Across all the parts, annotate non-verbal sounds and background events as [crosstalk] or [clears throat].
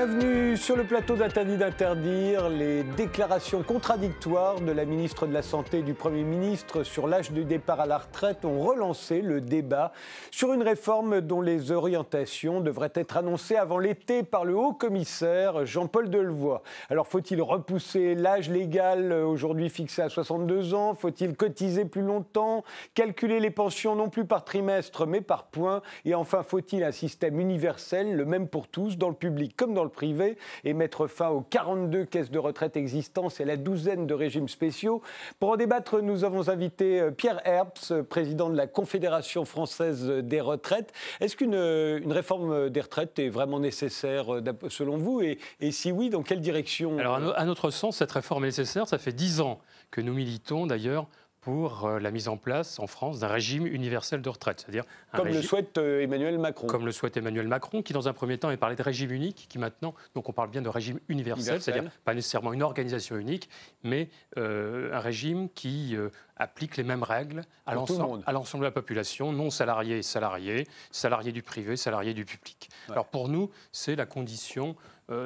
Bienvenue sur le plateau d'Interdit d'interdire. Les déclarations contradictoires de la ministre de la Santé et du Premier ministre sur l'âge du départ à la retraite ont relancé le débat sur une réforme dont les orientations devraient être annoncées avant l'été par le haut commissaire Jean-Paul Delevoye. Alors faut-il repousser l'âge légal aujourd'hui fixé à 62 ans? Faut-il cotiser plus longtemps? Calculer les pensions non plus par trimestre mais par points Et enfin, faut-il un système universel, le même pour tous, dans le public comme dans le privé? Et mettre fin aux 42 caisses de retraite existantes et la douzaine de régimes spéciaux. Pour en débattre, nous avons invité euh, Pierre Herbst, président de la Confédération française des retraites. Est-ce qu'une euh, réforme des retraites est vraiment nécessaire euh, selon vous et, et si oui, dans quelle direction? Alors, à notre sens, cette réforme est nécessaire. Ça fait dix ans que nous militons d'ailleurs pour euh, la mise en place en France d'un régime universel de retraite. C'est-à-dire comme le souhaite euh, Emmanuel Macron. Comme le souhaite Emmanuel Macron, qui dans un premier temps avait parlé de régime unique, qui maintenant, donc on parle bien de régime universel, c'est-à-dire pas nécessairement une organisation unique, mais euh, un régime qui applique les mêmes règles à l'ensemble de la population, non salariés et salariés, salariés du privé, salariés du public. Alors pour nous, c'est la condition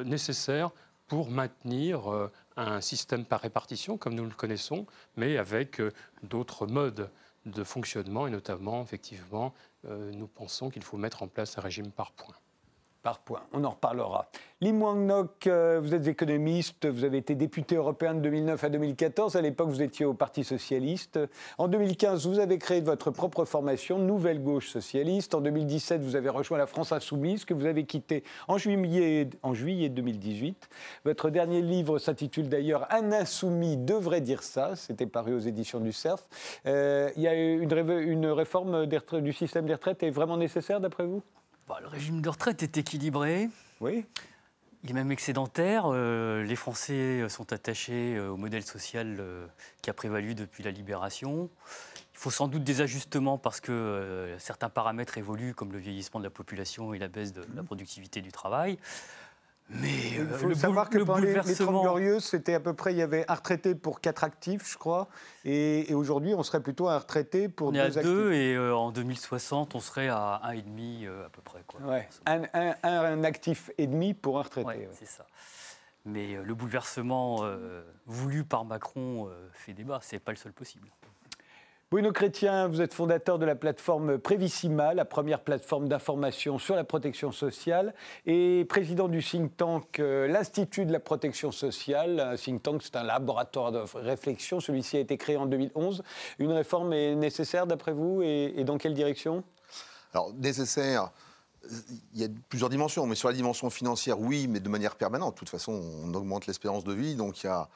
nécessaire pour maintenir un système par répartition, comme nous le connaissons, mais avec euh, d'autres modes de fonctionnement, et notamment, effectivement, euh, nous pensons qu'il faut mettre en place un régime par points par point. On en reparlera. Lim Wang euh, vous êtes économiste, vous avez été député européen de 2009 à 2014. À l'époque, vous étiez au Parti socialiste. En 2015, vous avez créé votre propre formation, Nouvelle Gauche Socialiste. En 2017, vous avez rejoint la France Insoumise, que vous avez quitté en juillet, en juillet 2018. Votre dernier livre s'intitule d'ailleurs Un insoumis devrait dire ça. C'était paru aux éditions du CERF. Euh, il y a une réforme du système des retraites est vraiment nécessaire, d'après vous? Bah, le régime de retraite est équilibré. Oui. Il est même excédentaire. Euh, les Français sont attachés euh, au modèle social euh, qui a prévalu depuis la libération. Il faut sans doute des ajustements parce que certains paramètres évoluent, comme le vieillissement de la population et la baisse de la mmh. productivité du travail. Mais il euh, faut savoir que pendant les, 30 Glorieuses, c'était à peu près, il y avait un retraité pour quatre actifs, je crois, et, aujourd'hui, on serait plutôt un retraité pour deux actifs. On est à deux, et euh, en 2060, on serait à un et demi euh, à peu près. Quoi. Ouais. Un, un, un, actif et demi pour un retraité. Ouais, C'est ça. Mais le bouleversement voulu par Macron fait débat, c'est pas le seul possible. Bruno Chrétien, vous êtes fondateur de la plateforme Prévissima, la première plateforme d'information sur la protection sociale, et président du think tank euh, l'Institut de la protection sociale. Un think tank, c'est un laboratoire de réflexion. Celui-ci a été créé en 2011. Une réforme est nécessaire d'après vous et, dans quelle direction? Alors, nécessaire. Il y a plusieurs dimensions, mais sur la dimension financière, oui, mais de manière permanente. De toute façon, on augmente l'espérance de vie, donc il y a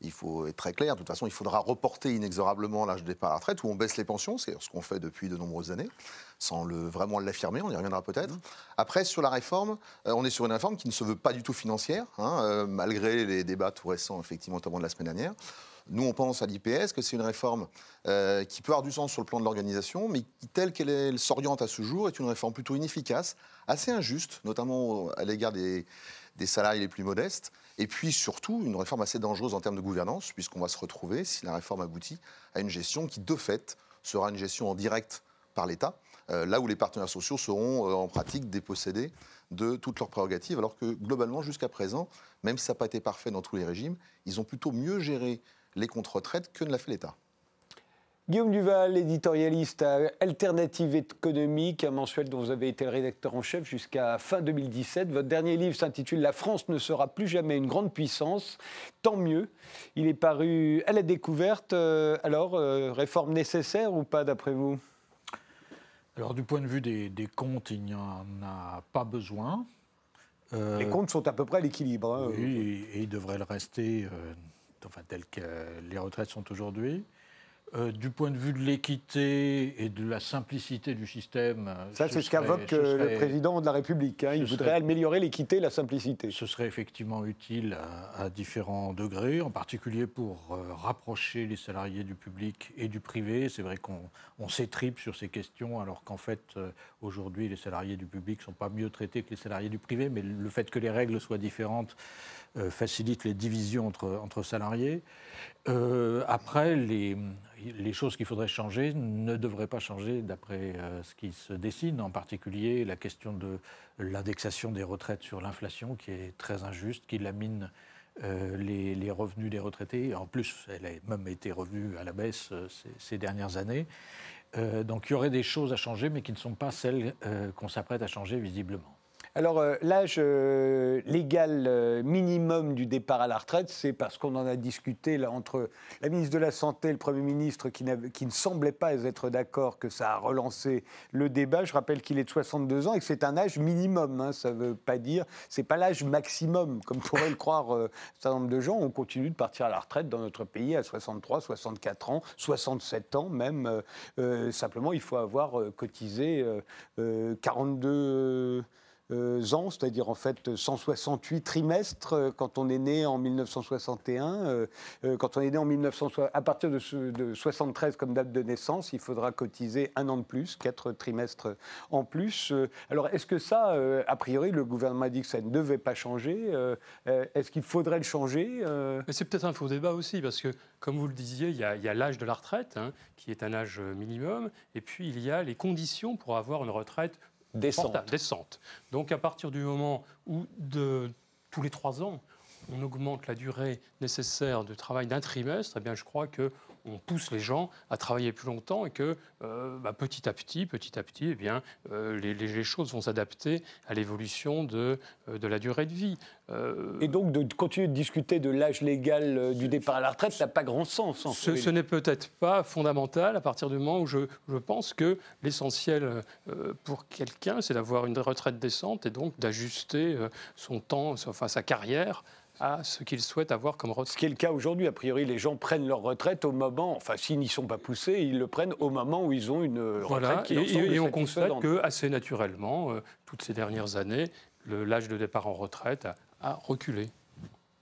il faut être très clair. De toute façon, il faudra reporter inexorablement l'âge de départ à la retraite où on baisse les pensions. C'est ce qu'on fait depuis de nombreuses années, sans le, vraiment l'affirmer. On y reviendra peut-être. Mmh. Après, sur la réforme, euh, on est sur une réforme qui ne se veut pas du tout financière, hein, euh, malgré les débats tout récents, effectivement, notamment de la semaine dernière. Nous, on pense à l'IPS que c'est une réforme euh, qui peut avoir du sens sur le plan de l'organisation, mais qui, telle qu'elle s'oriente à ce jour, est une réforme plutôt inefficace, assez injuste, notamment à l'égard des, des salariés les plus modestes, et puis surtout une réforme assez dangereuse en termes de gouvernance, puisqu'on va se retrouver, si la réforme aboutit, à une gestion qui, de fait, sera une gestion en direct par l'État, euh, là où les partenaires sociaux seront euh, en pratique dépossédés de toutes leurs prérogatives, alors que globalement, jusqu'à présent, même si ça n'a pas été parfait dans tous les régimes, ils ont plutôt mieux géré les contre-retraites que ne l'a fait l'État. Guillaume Duval, éditorialiste à Alternative économique, un mensuel dont vous avez été le rédacteur en chef jusqu'à fin 2017. Votre dernier livre s'intitule La France ne sera plus jamais une grande puissance. Tant mieux. Il est paru à la découverte. Euh, alors, euh, réforme nécessaire ou pas d'après vous? Alors, du point de vue des, comptes, il n'y en a pas besoin. Euh, les comptes sont à peu près à l'équilibre. Hein. oui, et, ils devraient le rester, enfin, tel que les retraites sont aujourd'hui. Euh, du point de vue de l'équité et de la simplicité du système. Ça, c'est ce qu'invoque euh, le président de la République. Hein. Il voudrait améliorer l'équité et la simplicité. Ce serait effectivement utile à, différents degrés, en particulier pour euh, rapprocher les salariés du public et du privé. C'est vrai qu'on s'étripe sur ces questions, alors qu'en fait, aujourd'hui, les salariés du public ne sont pas mieux traités que les salariés du privé, mais le fait que les règles soient différentes facilite les divisions entre, entre salariés. après, les les choses qu'il faudrait changer ne devraient pas changer d'après euh, ce qui se dessine, en particulier la question de l'indexation des retraites sur l'inflation, qui est très injuste, qui lamine euh, les, revenus des retraités. En plus, elle a même été revue à la baisse euh, ces, dernières années. donc il y aurait des choses à changer, mais qui ne sont pas celles qu'on s'apprête à changer visiblement. Alors, euh, l'âge euh, légal euh, minimum du départ à la retraite, c'est parce qu'on en a discuté là, entre la ministre de la Santé et le Premier ministre qui, ne semblait pas être d'accord que ça a relancé le débat. Je rappelle qu'il est de 62 ans et que c'est un âge minimum. Hein. ça ne veut pas dire, c'est pas l'âge maximum, comme pourraient le croire un certain nombre de gens. On continue de partir à la retraite dans notre pays à 63, 64 ans, 67 ans même. simplement, il faut avoir cotisé 42 euh, ans, c'est-à-dire en fait 168 trimestres euh, quand on est né en 1961. Euh, quand on est né en 1960, à partir de, de, 73 comme date de naissance, il faudra cotiser un an de plus, quatre trimestres en plus. alors est-ce que ça, a priori, le gouvernement a dit que ça ne devait pas changer Est-ce qu'il faudrait le changer C'est peut-être un faux débat aussi, parce que comme vous le disiez, il y a, l'âge de la retraite, hein, qui est un âge minimum, et puis il y a les conditions pour avoir une retraite descente. Donc à partir du moment où de tous les trois ans, on augmente la durée nécessaire de travail d'un trimestre, eh bien je crois que on pousse les gens à travailler plus longtemps et que euh, bah, petit à petit, petit à petit, eh bien, euh, les, choses vont s'adapter à l'évolution de, euh, de la durée de vie. Et donc de continuer de discuter de l'âge légal du départ à la retraite, ça n'a pas grand sens. ce, n'est peut-être pas fondamental à partir du moment où je, je pense que l'essentiel pour quelqu'un, c'est d'avoir une retraite décente et donc d'ajuster son temps, enfin sa carrière à ce qu'ils souhaitent avoir comme retraite. Ce qui est le cas aujourd'hui. A priori, les gens prennent leur retraite au moment, enfin, s'ils n'y sont pas poussés, ils le prennent au moment où ils ont une retraite qui et, et on constate que, assez naturellement, euh, toutes ces dernières années, l'âge de départ en retraite a, reculé.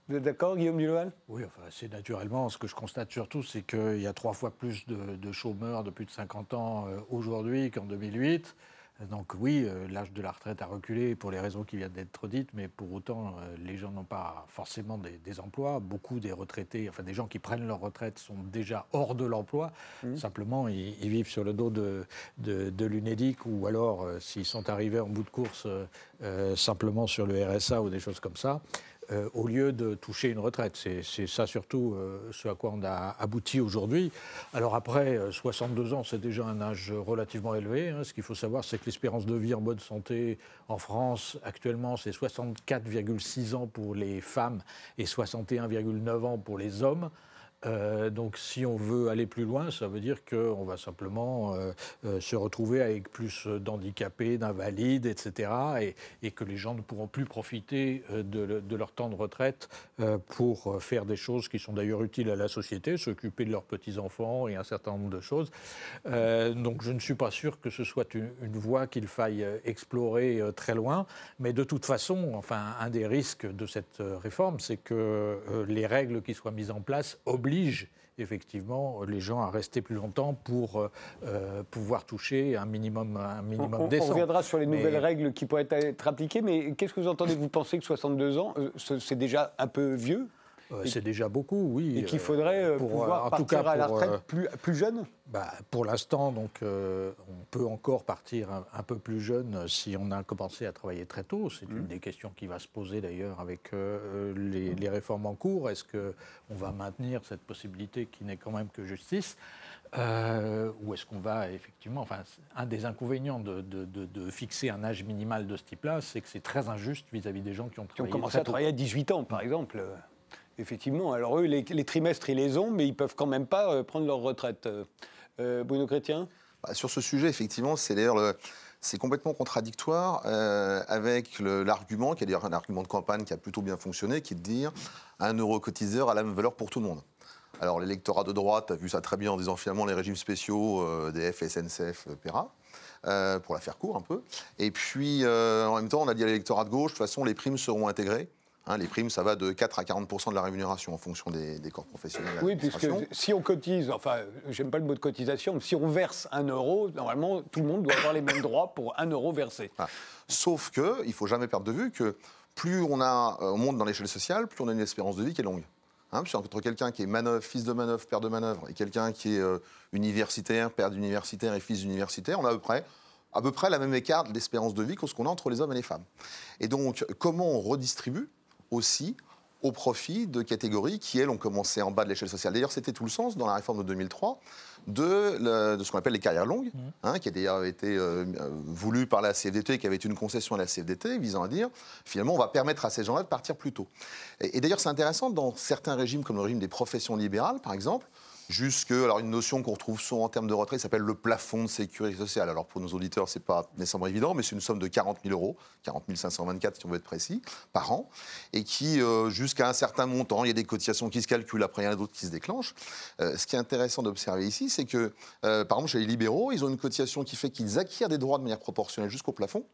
Vous êtes d'accord, Guillaume Duloal Oui, enfin, assez naturellement. Ce que je constate surtout, c'est qu'il y a trois fois plus de, de, chômeurs de plus de 50 ans euh, aujourd'hui qu'en 2008. Donc oui, euh, l'âge de la retraite a reculé pour les raisons qui viennent d'être dites, mais pour autant, euh, les gens n'ont pas forcément des, emplois. Beaucoup des retraités, enfin des gens qui prennent leur retraite sont déjà hors de l'emploi. Mmh. Simplement, ils, vivent sur le dos de, de, l'UNEDIC ou alors, euh, s'ils sont arrivés en bout de course, simplement sur le RSA ou des choses comme ça. Euh, au lieu de toucher une retraite. C'est ça surtout euh, ce à quoi on a abouti aujourd'hui. Alors après, 62 euh, ans, c'est déjà un âge relativement élevé. Hein. Ce qu'il faut savoir, c'est que l'espérance de vie en bonne santé en France, actuellement, c'est 64,6 ans pour les femmes et 61,9 ans pour les hommes. Euh, donc si on veut aller plus loin, ça veut dire qu'on va simplement euh, euh, se retrouver avec plus d'handicapés, d'invalides, etc. Et, que les gens ne pourront plus profiter de, leur temps de retraite pour faire des choses qui sont d'ailleurs utiles à la société, s'occuper de leurs petits-enfants et un certain nombre de choses. donc je ne suis pas sûr que ce soit une, une voie qu'il faille explorer très loin. Mais de toute façon, enfin, un des risques de cette réforme, c'est que les règles qui soient mises en place obligent effectivement les gens à rester plus longtemps pour euh, euh, pouvoir toucher un minimum, un minimum on, décent. On reviendra sur les nouvelles règles qui pourraient être appliquées, mais qu'est-ce que vous entendez Vous pensez que 62 ans, euh, c'est déjà un peu vieux? C'est déjà beaucoup, oui. Et qu'il faudrait pouvoir partir à la retraite plus, plus jeune? bah, Pour l'instant, donc, on peut encore partir un, peu plus jeune si on a commencé à travailler très tôt. C'est une mmh. des questions qui va se poser d'ailleurs avec les, les, réformes en cours. Est-ce qu'on va maintenir cette possibilité qui n'est quand même que justice? Euh, ou est-ce qu'on va effectivement, enfin, un des inconvénients de, de, fixer un âge minimal de ce type-là, c'est que c'est très injuste vis-à-vis des gens qui ont travaillé. Qui ont commencé à travailler à 18 ans, par exemple. Effectivement. Alors eux, les, trimestres, ils les ont, mais ils peuvent quand même pas euh, prendre leur retraite. Euh, Bruno Chrétien? Bah, Sur ce sujet, effectivement, c'est d'ailleurs c'est complètement contradictoire avec l'argument, qui est d'ailleurs un argument de campagne qui a plutôt bien fonctionné, qui est de dire un euro cotiseur a la même valeur pour tout le monde. Alors l'électorat de droite a vu ça très bien en disant finalement les régimes spéciaux euh, DF, SNCF, euh, PERA. Euh, pour la faire court un peu. Et puis, en même temps, on a dit à l'électorat de gauche, de toute façon, les primes seront intégrées. Hein, les primes, ça va de 4 à 40% de la rémunération en fonction des, corps professionnels. Oui, puisque si on cotise, enfin, j'aime pas le mot de cotisation, mais si on verse un euro, normalement, tout le monde doit avoir les mêmes droits pour un euro versé. Sauf qu'il ne faut jamais perdre de vue que plus on, a, on monte dans l'échelle sociale, plus on a une espérance de vie qui est longue. Hein, entre quelqu'un qui est manœuvre, fils de manœuvre, père de manœuvre, et quelqu'un qui est euh, universitaire, père d'universitaire et fils d'universitaire, on a à peu près à peu près la même écart d'espérance de vie que ce qu'on a entre les hommes et les femmes. Et donc, comment on redistribue aussi au profit de catégories qui, elles, ont commencé en bas de l'échelle sociale. D'ailleurs, c'était tout le sens dans la réforme de 2003 de, de ce qu'on appelle les carrières longues, mmh. hein, qui a d'ailleurs été euh, voulu par la CFDT, qui avait été une concession à la CFDT, visant à dire, finalement, on va permettre à ces gens-là de partir plus tôt. Et, et d'ailleurs, c'est intéressant, dans certains régimes, comme le régime des professions libérales, par exemple, jusque alors une notion qu'on retrouve souvent en termes de retrait s'appelle le plafond de sécurité sociale. Alors pour nos auditeurs, c'est pas nécessairement évident, mais c'est une somme de 40 000 euros, 40 524 si on veut être précis, par an, et qui euh, jusqu'à un certain montant, il y a des cotisations qui se calculent, après il y en a d'autres qui se déclenchent. Euh, ce qui est intéressant d'observer ici, c'est que euh, par exemple chez les libéraux, ils ont une cotisation qui fait qu'ils acquièrent des droits de manière proportionnelle jusqu'au plafond,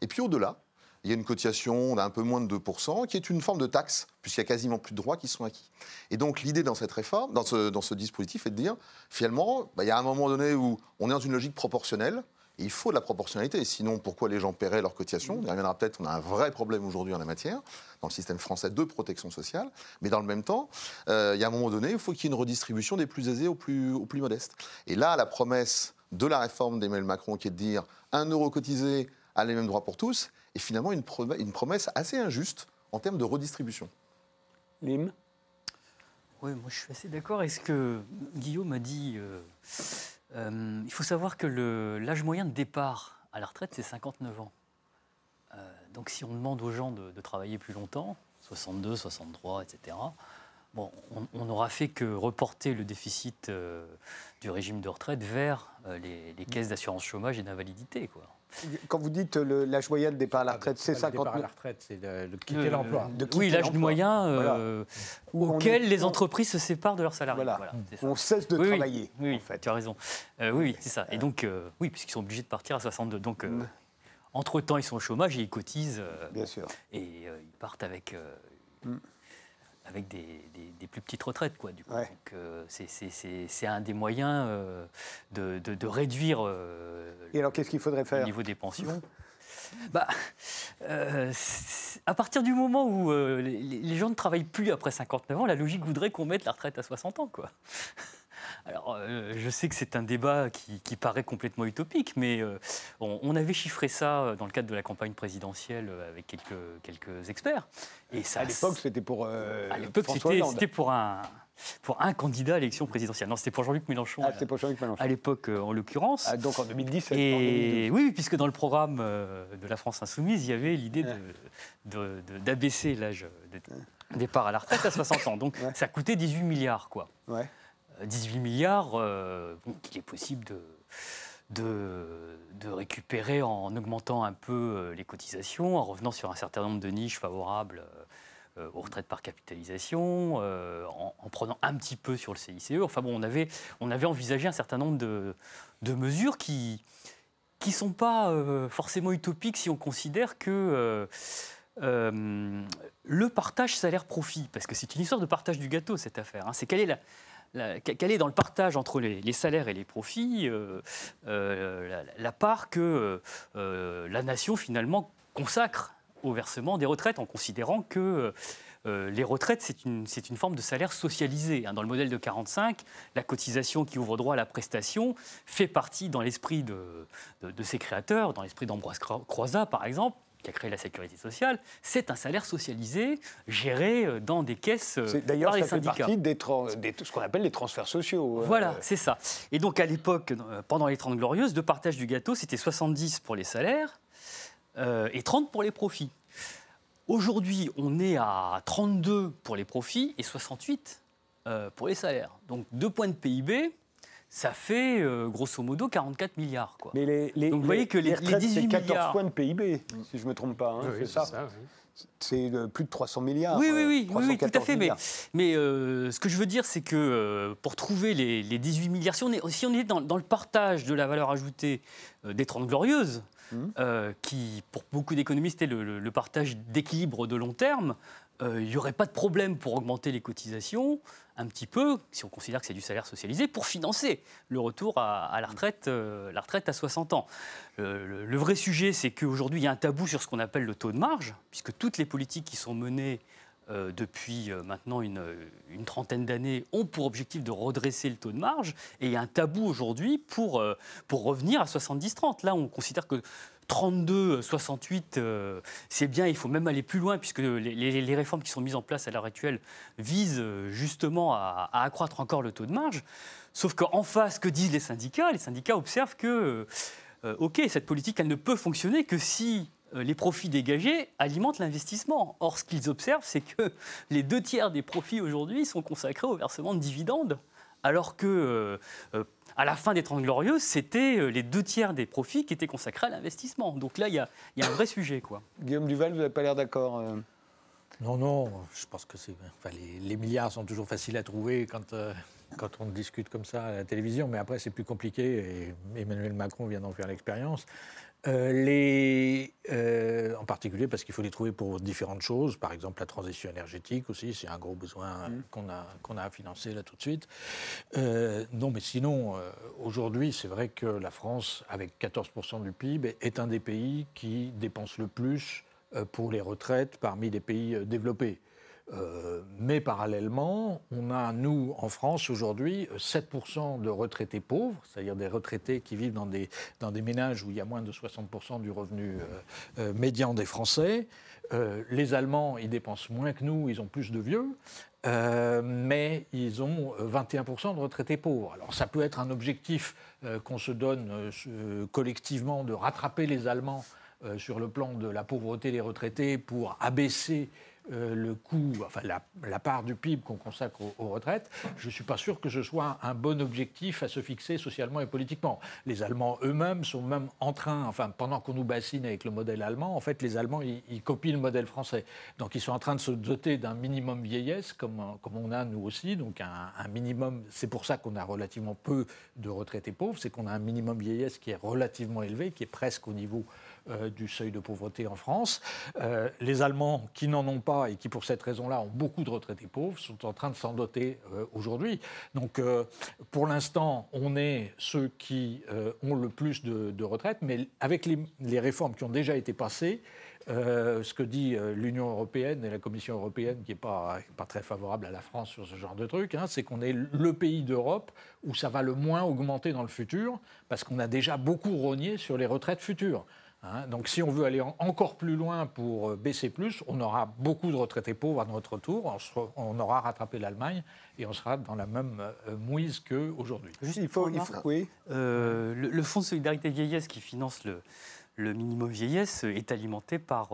et puis au-delà, il y a une cotisation d'un peu moins de 2%, qui est une forme de taxe, puisqu'il y a quasiment plus de droits qui sont acquis. Et donc l'idée dans cette réforme, dans ce, dispositif, est de dire, finalement, bah, il y a un moment donné où on est dans une logique proportionnelle, et il faut de la proportionnalité, sinon pourquoi les gens paieraient leur cotisation On y reviendra peut-être, on a un vrai problème aujourd'hui en la matière, dans le système français de protection sociale, mais dans le même temps, euh, il y a un moment donné, il faut qu'il y ait une redistribution des plus aisés aux plus, aux plus modestes. Et là, la promesse de la réforme d'Emmanuel Macron, qui est de dire un euro cotisé a les mêmes droits pour tous, et finalement une, promesse assez injuste en termes de redistribution. Lim Oui, moi je suis assez d'accord avec ce que Guillaume a dit. Euh, euh, il faut savoir que l'âge moyen de départ à la retraite, c'est 59 ans. Euh, donc si on demande aux gens de, travailler plus longtemps, 62, 63, etc., bon, on, n'aura fait que reporter le déficit du régime de retraite vers les, les caisses d'assurance chômage et d'invalidité. Quoi. Quand vous dites l'âge moyen de départ à la retraite, c'est 50 départ à la retraite, c'est de, quitter l'emploi. Oui, l'âge moyen euh, auquel les entreprises se séparent de leurs salariés. Voilà. on cesse de travailler. Oui, en fait. tu as raison. Euh, oui, c'est ça. Et donc, euh, oui, puisqu'ils sont obligés de partir à 62. Donc, mm. entre-temps, ils sont au chômage et ils cotisent. Bien sûr. Et ils partent avec. Mm avec des, plus petites retraites. Quoi, du coup. Donc, euh, c'est un des moyens euh, de, réduire euh, Et alors, qu'est-ce qu'il faudrait faire le niveau des pensions. [laughs] bah, à partir du moment où les, les, gens ne travaillent plus après 59 ans, la logique voudrait qu'on mette la retraite à 60 ans. Quoi. Alors, euh, je sais que c'est un débat qui, paraît complètement utopique, mais euh, on, avait chiffré ça euh, dans le cadre de la campagne présidentielle avec quelques, quelques experts. Et ça, à l'époque, c'était pour à l'époque, c'était pour un pour un candidat à l'élection présidentielle. Non, c'était pour Jean-Luc Mélenchon. Ah, c'était pour Jean-Luc Mélenchon. À l'époque, en l'occurrence. Ah, donc en 2017. Et oui, puisque dans le programme de la France Insoumise, il y avait l'idée d'abaisser l'âge de départ à la retraite à 60 ans. Donc ça coûtait 18 milliards, quoi. Ouais. 18 milliards euh, qu'il est possible de, de, récupérer en augmentant un peu euh, les cotisations, en revenant sur un certain nombre de niches favorables euh, aux retraites par capitalisation, en, prenant un petit peu sur le CICE. Enfin bon, on avait, on avait envisagé un certain nombre de, de mesures qui qui sont pas forcément utopiques si on considère que le partage salaire-profit, parce que c'est une histoire de partage du gâteau cette affaire, hein. c'est quelle est la, quelle est dans le partage entre les, salaires et les profits euh, euh, la, part que euh, la nation finalement consacre au versement des retraites en considérant que les retraites, c'est une, une, forme de salaire socialisé. Hein. Dans le modèle de 45, la cotisation qui ouvre droit à la prestation fait partie dans l'esprit de, de, ses créateurs, dans l'esprit d'Ambroise Croizat par exemple, qui a créé la sécurité sociale, c'est un salaire socialisé, géré euh, dans des caisses euh, D'ailleurs, ça fait partie des, ce qu'on appelle les transferts sociaux. Euh. Voilà, c'est ça. Et donc à l'époque, pendant les 30 glorieuses, de partage du gâteau, c'était 70 pour les salaires et 30 pour les profits. Aujourd'hui, on est à 32 pour les profits et 68 pour les salaires. Donc deux points de PIB, ça fait euh, grosso modo 44 milliards. Quoi. Mais les, Donc vous voyez que les, 18 14 points de PIB, si je ne me trompe pas. Hein, c'est ça. C'est euh, plus de 300 milliards. Oui, oui, oui, oui, tout à fait. Mais, mais euh, ce que je veux dire, c'est que pour trouver les, 18 milliards, si on est, si on est dans, le partage de la valeur ajoutée des 30 glorieuses, hum. qui pour beaucoup d'économistes est le, le partage d'équilibre de long terme, il n'y aurait pas de problème pour augmenter les cotisations un petit peu, si on considère que c'est du salaire socialisé, pour financer le retour à, la, retraite, euh, la retraite à 60 ans. le, vrai sujet, c'est qu'aujourd'hui, il y a un tabou sur ce qu'on appelle le taux de marge, puisque toutes les politiques qui sont menées depuis maintenant une, trentaine d'années, ont pour objectif de redresser le taux de marge. Et il y a un tabou aujourd'hui pour, pour revenir à 70-30. Là, on considère que 32, 68, euh, c'est bien, il faut même aller plus loin, puisque les, réformes qui sont mises en place à l'heure actuelle visent euh, justement à, accroître encore le taux de marge. Sauf qu'en face, que disent les syndicats? Les syndicats observent que, euh, OK, cette politique, elle ne peut fonctionner que si les profits dégagés alimentent l'investissement. Or, ce qu'ils observent, c'est que les deux tiers des profits aujourd'hui sont consacrés au versement de dividendes, alors que à la fin des Trente Glorieuses, c'était euh, les deux tiers des profits qui étaient consacrés à l'investissement. Donc là, il y, a, un vrai sujet. Quoi. Guillaume Duval, vous n'avez pas l'air d'accord euh Non, non, je pense que c'est. Enfin, les, milliards sont toujours faciles à trouver quand, euh, quand on discute comme ça à la télévision, mais après, c'est plus compliqué et Emmanuel Macron vient d'en faire l'expérience. Euh, les, euh, en particulier parce qu'il faut les trouver pour différentes choses, par exemple la transition énergétique aussi, c'est un gros besoin mm. qu'on a, qu'on a à financer là tout de suite. Euh, non, mais sinon, aujourd'hui, c'est vrai que la France, avec 14% du PIB, est un des pays qui dépense le plus pour les retraites parmi les pays développés. Euh, mais parallèlement, on a, nous, en France, aujourd'hui, 7% de retraités pauvres, c'est-à-dire des retraités qui vivent dans des, ménages où il y a moins de 60% du revenu euh, euh, médian des Français. les Allemands, ils dépensent moins que nous, ils ont plus de vieux. mais ils ont 21% de retraités pauvres. Alors ça peut être un objectif qu'on se donne collectivement de rattraper les Allemands sur le plan de la pauvreté des retraités pour abaisser euh, le coût, enfin la, part du PIB qu'on consacre aux, retraites, je ne suis pas sûr que ce soit un bon objectif à se fixer socialement et politiquement. Les Allemands eux-mêmes sont même en train, enfin pendant qu'on nous bassine avec le modèle allemand, en fait les Allemands ils, copient le modèle français. Donc ils sont en train de se doter d'un minimum vieillesse comme, on a nous aussi, donc un minimum, c'est pour ça qu'on a relativement peu de retraités pauvres, c'est qu'on a un minimum vieillesse qui est relativement élevé, qui est presque au niveau euh, du seuil de pauvreté en France. Euh, les Allemands qui n'en ont pas et qui pour cette raison-là ont beaucoup de retraités pauvres sont en train de s'en doter euh, aujourd'hui. Donc pour l'instant, on est ceux qui ont le plus de, retraites, mais avec les, réformes qui ont déjà été passées, ce que dit l'Union européenne et la Commission européenne, qui n'est pas, pas très favorable à la France sur ce genre de truc, hein, c'est qu'on est le pays d'Europe où ça va le moins augmenter dans le futur, parce qu'on a déjà beaucoup rogné sur les retraites futures. Hein. donc si on veut aller encore plus loin pour euh, baisser plus, on aura beaucoup de retraités pauvres à notre tour, on, aura rattrapé l'Allemagne et on sera dans la même euh, mouise qu'aujourd'hui. Juste, il faut, il faut oui. Euh, le, Fonds de solidarité vieillesse qui finance le, le minimum vieillesse est alimenté par,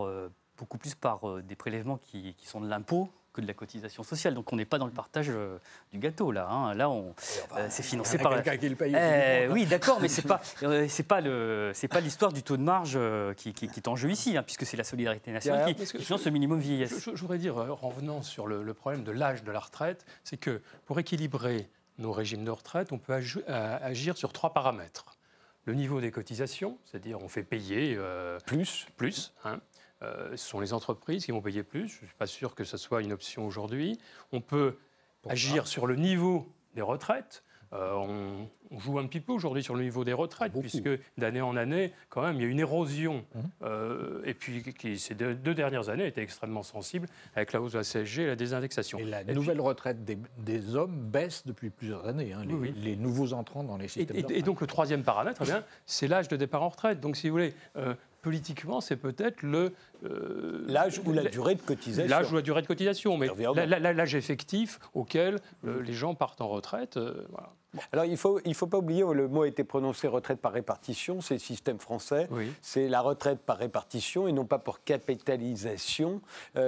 beaucoup plus par des prélèvements qui, qui sont de l'impôt que de la cotisation sociale. Donc on n'est pas dans le partage euh, du gâteau là. Hein. Là, on, euh, c'est financé par. Quelqu'un qui le paye. Eh, oui, d'accord, mais c'est pas, [laughs] euh, c'est pas le, c'est pas l'histoire du taux de marge qui, est en jeu ici, hein, puisque c'est la solidarité nationale qui, finance ce minimum vieillesse. Je, voudrais dire, en revenant sur le, problème de l'âge de la retraite, c'est que pour équilibrer nos régimes de retraite, on peut agir sur trois paramètres le niveau des cotisations, c'est-à-dire on fait payer plus, plus hein, ce sont les entreprises qui vont payer plus. Je ne suis pas sûr que ce soit une option aujourd'hui. On peut agir sur le niveau des retraites. Euh, on, joue un petit peu aujourd'hui sur le niveau des retraites, puisque d'année en année, quand même, il y a une érosion. Mmh. Euh, et puis, qui, ces deux, dernières années étaient extrêmement sensibles avec la hausse de la CSG et la désindexation. Et la nouvelle retraite des, hommes baisse depuis plusieurs années, hein, les, nouveaux entrants dans les systèmes. Et, et, donc, le troisième paramètre, eh c'est l'âge de départ en retraite. Donc, si vous voulez, politiquement, c'est peut-être le... Euh, l'âge ou la durée de cotisation. L'âge ou la durée de cotisation, mais l'âge effectif auquel euh, les gens partent en retraite. Euh, voilà. Alors il ne faut, il faut pas oublier, le mot a été prononcé retraite par répartition, c'est le système français. C'est la retraite par répartition et non pas pour capitalisation.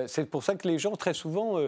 c'est pour ça que les gens, très souvent,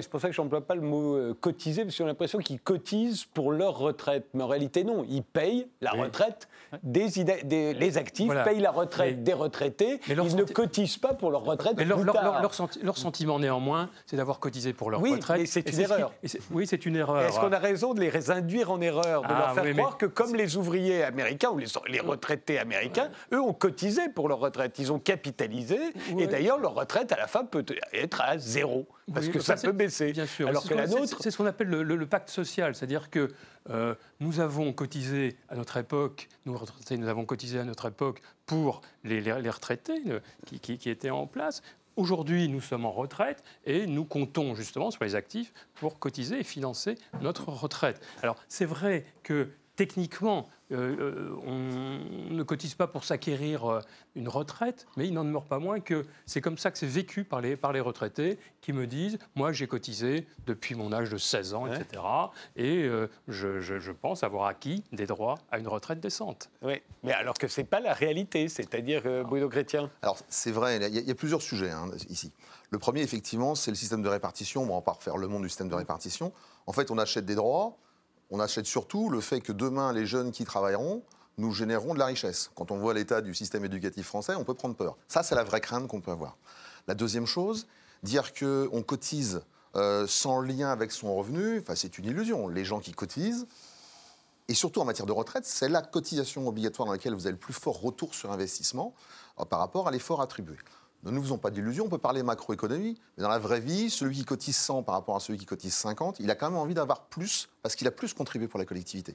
c'est pour ça que je n'emploie pas le mot cotiser, parce qu'ils ont l'impression qu'ils cotisent pour leur retraite. Mais en réalité, non, ils payent la retraite, des, des, les actifs payent la retraite des retraités, ils ne cotisent pas pour leur retraite. Mais leur, leur, sentiment néanmoins, c'est d'avoir cotisé pour leur retraite. Oui, c'est une erreur. oui, c'est une erreur. Est-ce qu'on a raison de les induire en erreur, de leur ah, faire croire que comme les ouvriers américains ou les, les retraités américains, eux ont cotisé pour leur retraite, ils ont capitalisé, et d'ailleurs leur retraite à la fin peut être à zéro, parce que ça peut baisser. Bien sûr. Alors que la nôtre, c'est ce qu'on appelle le, pacte social, c'est-à-dire que euh, nous avons cotisé à notre époque, nous retraités, nous avons cotisé à notre époque pour les, les, retraités qui, qui, étaient en place. aujourd'hui, nous sommes en retraite et nous comptons justement sur les actifs pour cotiser et financer notre retraite. Alors, c'est vrai que techniquement, euh, euh, on ne cotise pas pour s'acquérir euh, une retraite, mais il n'en demeure pas moins que c'est comme ça que c'est vécu par les, par les retraités qui me disent Moi, j'ai cotisé depuis mon âge de 16 ans, etc. Et je, pense avoir acquis des droits à une retraite décente. Oui, mais alors que ce n'est pas la réalité, c'est-à-dire, Bruno Chrétien? Alors, c'est vrai, il y, a plusieurs sujets hein, ici. Le premier, effectivement, c'est le système de répartition. On va pas refaire le monde du système de répartition. En fait, on achète des droits on achète surtout le fait que demain, les jeunes qui travailleront nous généreront de la richesse. Quand on voit l'état du système éducatif français, on peut prendre peur. Ça, c'est la vraie crainte qu'on peut avoir. La deuxième chose, dire qu'on cotise euh, sans lien avec son revenu, c'est une illusion. Les gens qui cotisent, et surtout en matière de retraite, c'est la cotisation obligatoire dans laquelle vous avez le plus fort retour sur investissement euh, par rapport à l'effort attribué. Ne nous faisons pas d'illusions, on peut parler macroéconomie, mais dans la vraie vie, celui qui cotise 100 par rapport à celui qui cotise 50, il a quand même envie d'avoir plus parce qu'il a plus contribué pour la collectivité.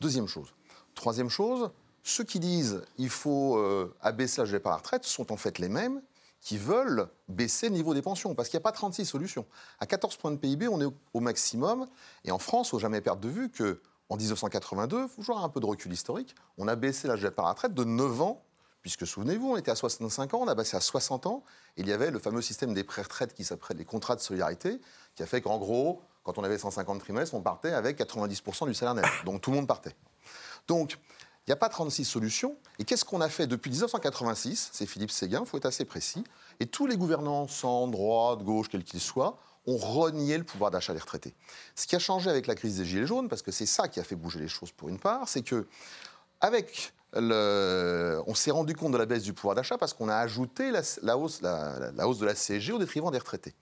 Deuxième chose. Troisième chose, ceux qui disent il faut euh, abaisser l'âge à la retraite sont en fait les mêmes qui veulent baisser le niveau des pensions, parce qu'il n'y a pas 36 solutions. À 14 points de PIB, on est au maximum, et en France, il faut jamais perdre de vue que en 1982, il faut toujours un peu de recul historique, on a baissé l'âge de la retraite de 9 ans Puisque souvenez-vous, on était à 65 ans, on a passé à 60 ans, et il y avait le fameux système des pré-retraites qui s'appelait les contrats de solidarité, qui a fait qu'en gros, quand on avait 150 trimestres, on partait avec 90% du salaire net. [laughs] Donc tout le monde partait. Donc, il n'y a pas 36 solutions. Et qu'est-ce qu'on a fait depuis 1986 C'est Philippe Séguin, il faut être assez précis. Et tous les gouvernants, centre, droite, gauche, quels qu'ils soient, ont renié le pouvoir d'achat des retraités. Ce qui a changé avec la crise des Gilets jaunes, parce que c'est ça qui a fait bouger les choses pour une part, c'est que avec on s'est rendu compte de la baisse du pouvoir d'achat parce qu'on a ajouté la, hausse, la, hausse de la CSG au détriment des retraités.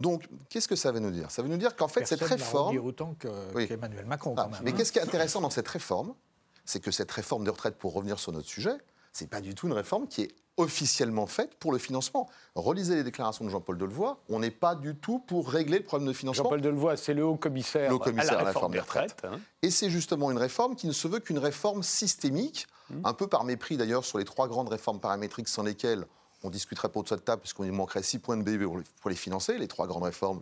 Donc, qu'est-ce que ça veut nous dire? Ça veut nous dire qu'en fait, cette réforme. autant qu'Emmanuel Macron. Ah, mais hein. qu'est-ce qui est intéressant dans cette réforme? C'est que cette réforme des retraites, pour revenir sur notre sujet, c'est pas du tout une réforme qui est officiellement faite pour le financement. Relisez les déclarations de Jean-Paul Delevoye, on n'est pas du tout pour régler le problème de financement. Jean-Paul Delevoye, c'est le haut commissaire, à la réforme, des retraites. Hein. Et c'est justement une réforme qui ne se veut qu'une réforme systémique, mmh. un peu par mépris d'ailleurs sur les trois grandes réformes paramétriques sans lesquelles on discuterait pas de table puisqu'on manquerait 6 points de BB pour les financer, les trois grandes réformes,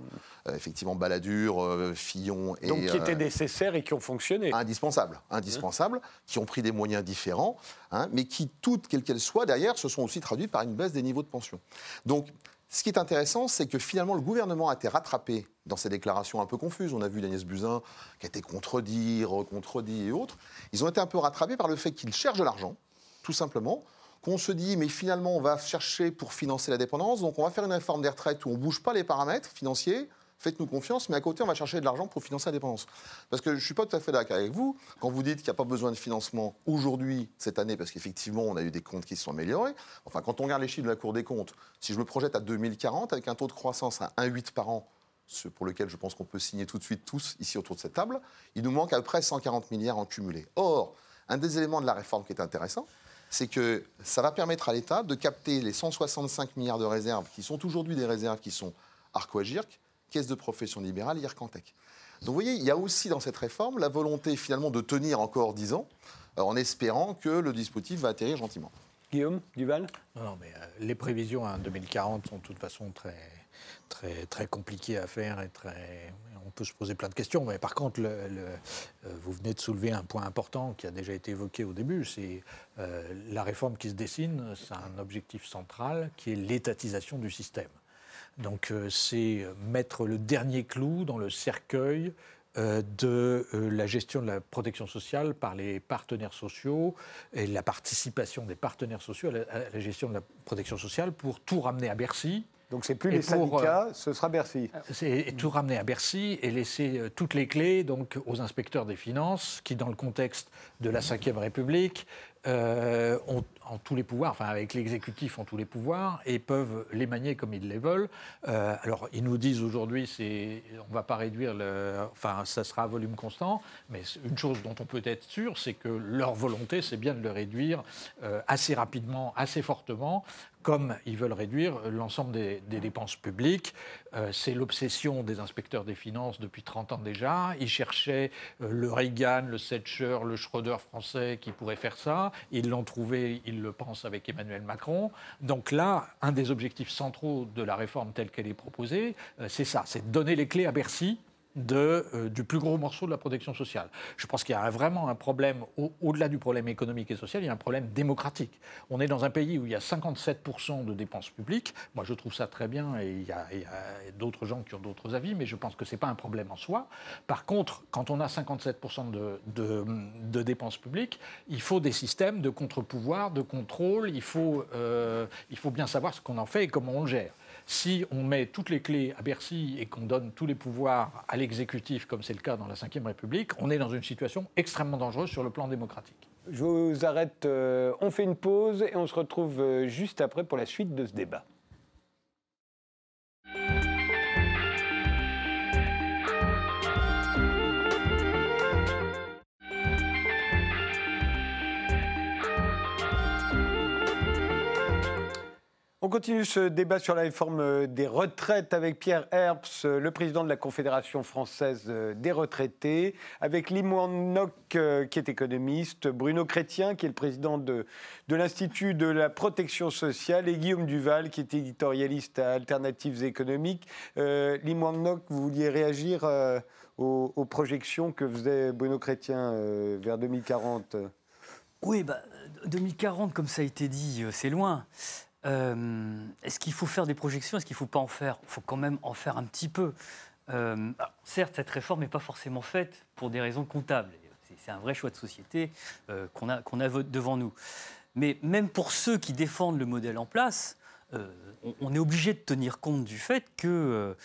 euh, effectivement Balladur, euh, Fillon et... Donc qui étaient euh, nécessaires et qui ont fonctionné. Indispensables, indispensables, qui ont pris des moyens différents, hein, mais qui, toutes, quelles qu'elles soient, derrière, se sont aussi traduites par une baisse des niveaux de pension. Donc, ce qui est intéressant, c'est que finalement, le gouvernement a été rattrapé dans ses déclarations un peu confuses. On a vu Agnès Buzyn qui a été contredit, recontredit et autres. Ils ont été un peu rattrapés par le fait qu'ils cherchent de l'argent, tout simplement, qu'on se dit, mais finalement, on va chercher pour financer la dépendance, donc on va faire une réforme des retraites où on ne bouge pas les paramètres financiers, faites-nous confiance, mais à côté, on va chercher de l'argent pour financer la dépendance. Parce que je ne suis pas tout à fait d'accord avec vous, quand vous dites qu'il n'y a pas besoin de financement aujourd'hui, cette année, parce qu'effectivement, on a eu des comptes qui se sont améliorés. Enfin, quand on regarde les chiffres de la Cour des comptes, si je me projette à 2040, avec un taux de croissance à 1,8 par an, ce pour lequel je pense qu'on peut signer tout de suite tous ici autour de cette table, il nous manque à peu près 140 milliards en cumulé. Or, un des éléments de la réforme qui est intéressant, c'est que ça va permettre à l'État de capter les 165 milliards de réserves qui sont aujourd'hui des réserves qui sont Arcoagirc, Caisse de profession libérale IRCANTEC. Donc vous voyez, il y a aussi dans cette réforme la volonté finalement de tenir encore 10 ans euh, en espérant que le dispositif va atterrir gentiment. Guillaume Duval Non, mais euh, les prévisions en 2040 sont de toute façon très, très, très compliquées à faire et très, on peut se poser plein de questions, mais par contre, euh, vous venez de soulever un point important qui a déjà été évoqué au début, c'est euh, la réforme qui se dessine, c'est un objectif central qui est l'étatisation du système. Donc euh, c'est mettre le dernier clou dans le cercueil de la gestion de la protection sociale par les partenaires sociaux et la participation des partenaires sociaux à la gestion de la protection sociale pour tout ramener à Bercy donc c'est plus les syndicats, euh, ce sera Bercy. C'est tout ramener à Bercy et laisser euh, toutes les clés donc aux inspecteurs des finances qui, dans le contexte de la Ve République, euh, ont, tous les pouvoirs, enfin avec l'exécutif ont tous les pouvoirs et peuvent les manier comme ils les veulent. Euh, alors ils nous disent aujourd'hui, on va pas réduire enfin ça sera à volume constant, mais une chose dont on peut être sûr, c'est que leur volonté, c'est bien de le réduire euh, assez rapidement, assez fortement, comme ils veulent réduire l'ensemble des, dépenses publiques. c'est l'obsession des inspecteurs des finances depuis 30 ans déjà. Ils cherchaient le Reagan, le Thatcher, le Schroeder français qui pourrait faire ça. Ils l'ont trouvé, ils le pensent avec Emmanuel Macron. Donc là, un des objectifs centraux de la réforme telle qu'elle est proposée, euh, c'est ça, c'est de donner les clés à Bercy euh, du plus gros morceau de la protection sociale. Je pense qu'il y a vraiment un problème, au-delà du problème économique et social, il y a un problème démocratique. On est dans un pays où il y a 57% de dépenses publiques. Moi, je trouve ça très bien et il y a, d'autres gens qui ont d'autres avis, mais je pense que ce n'est pas un problème en soi. Par contre, quand on a 57% de, de, de, dépenses publiques, il faut des systèmes de contre-pouvoir, de contrôle, il faut, euh, il faut bien savoir ce qu'on en fait et comment on le gère. Si on met toutes les clés à Bercy et qu'on donne tous les pouvoirs à l'exécutif, comme c'est le cas dans la Ve République, on est dans une situation extrêmement dangereuse sur le plan démocratique. Je vous arrête, euh, on fait une pause et on se retrouve euh, juste après pour la suite de ce débat. On continue ce débat sur la réforme euh, des retraites avec Pierre Herbst, euh, le président de la Confédération française euh, des retraités, avec Noc, qui est économiste, Bruno Chrétien, qui est le président de, l'Institut de la protection sociale, et Guillaume Duval, qui est éditorialiste à Alternatives économiques. Euh, Noc, vous vouliez réagir aux, projections que faisait Bruno Chrétien vers 2040 Oui, bah, 2040, comme ça a été dit, c'est loin. Euh, est-ce qu'il faut faire des projections? Est-ce qu'il ne faut pas en faire? Il faut quand même en faire un petit peu. Euh, certes, cette réforme n'est pas forcément faite pour des raisons comptables. C'est un vrai choix de société euh, qu'on a, devant nous. Mais même pour ceux qui défendent le modèle en place, on, est obligé de tenir compte du fait que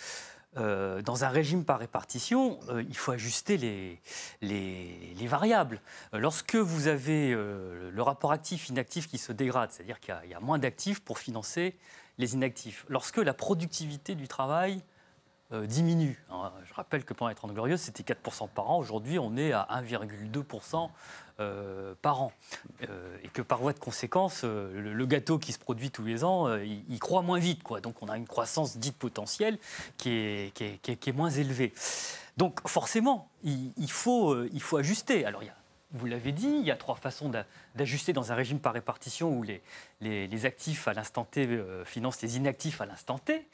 euh, dans un régime par répartition, euh, il faut ajuster les, les, variables. Euh, lorsque vous avez le rapport actif-inactif qui se dégrade, c'est-à-dire qu'il y, a moins d'actifs pour financer les inactifs, lorsque la productivité du travail diminue, hein, je rappelle que pendant les 30 Glorieuses, c'était 4% par an, aujourd'hui on est à 1,2% euh, par an. Euh, et que par voie de conséquence, euh, le, gâteau qui se produit tous les ans, il, croît moins vite. Quoi. Donc on a une croissance dite potentielle qui est, qui est, qui est, moins élevée. Donc forcément, il, faut, il faut ajuster. Alors il y a vous l'avez dit, il y a trois façons d'ajuster dans un régime par répartition où les, les actifs à l'instant T financent les inactifs à l'instant T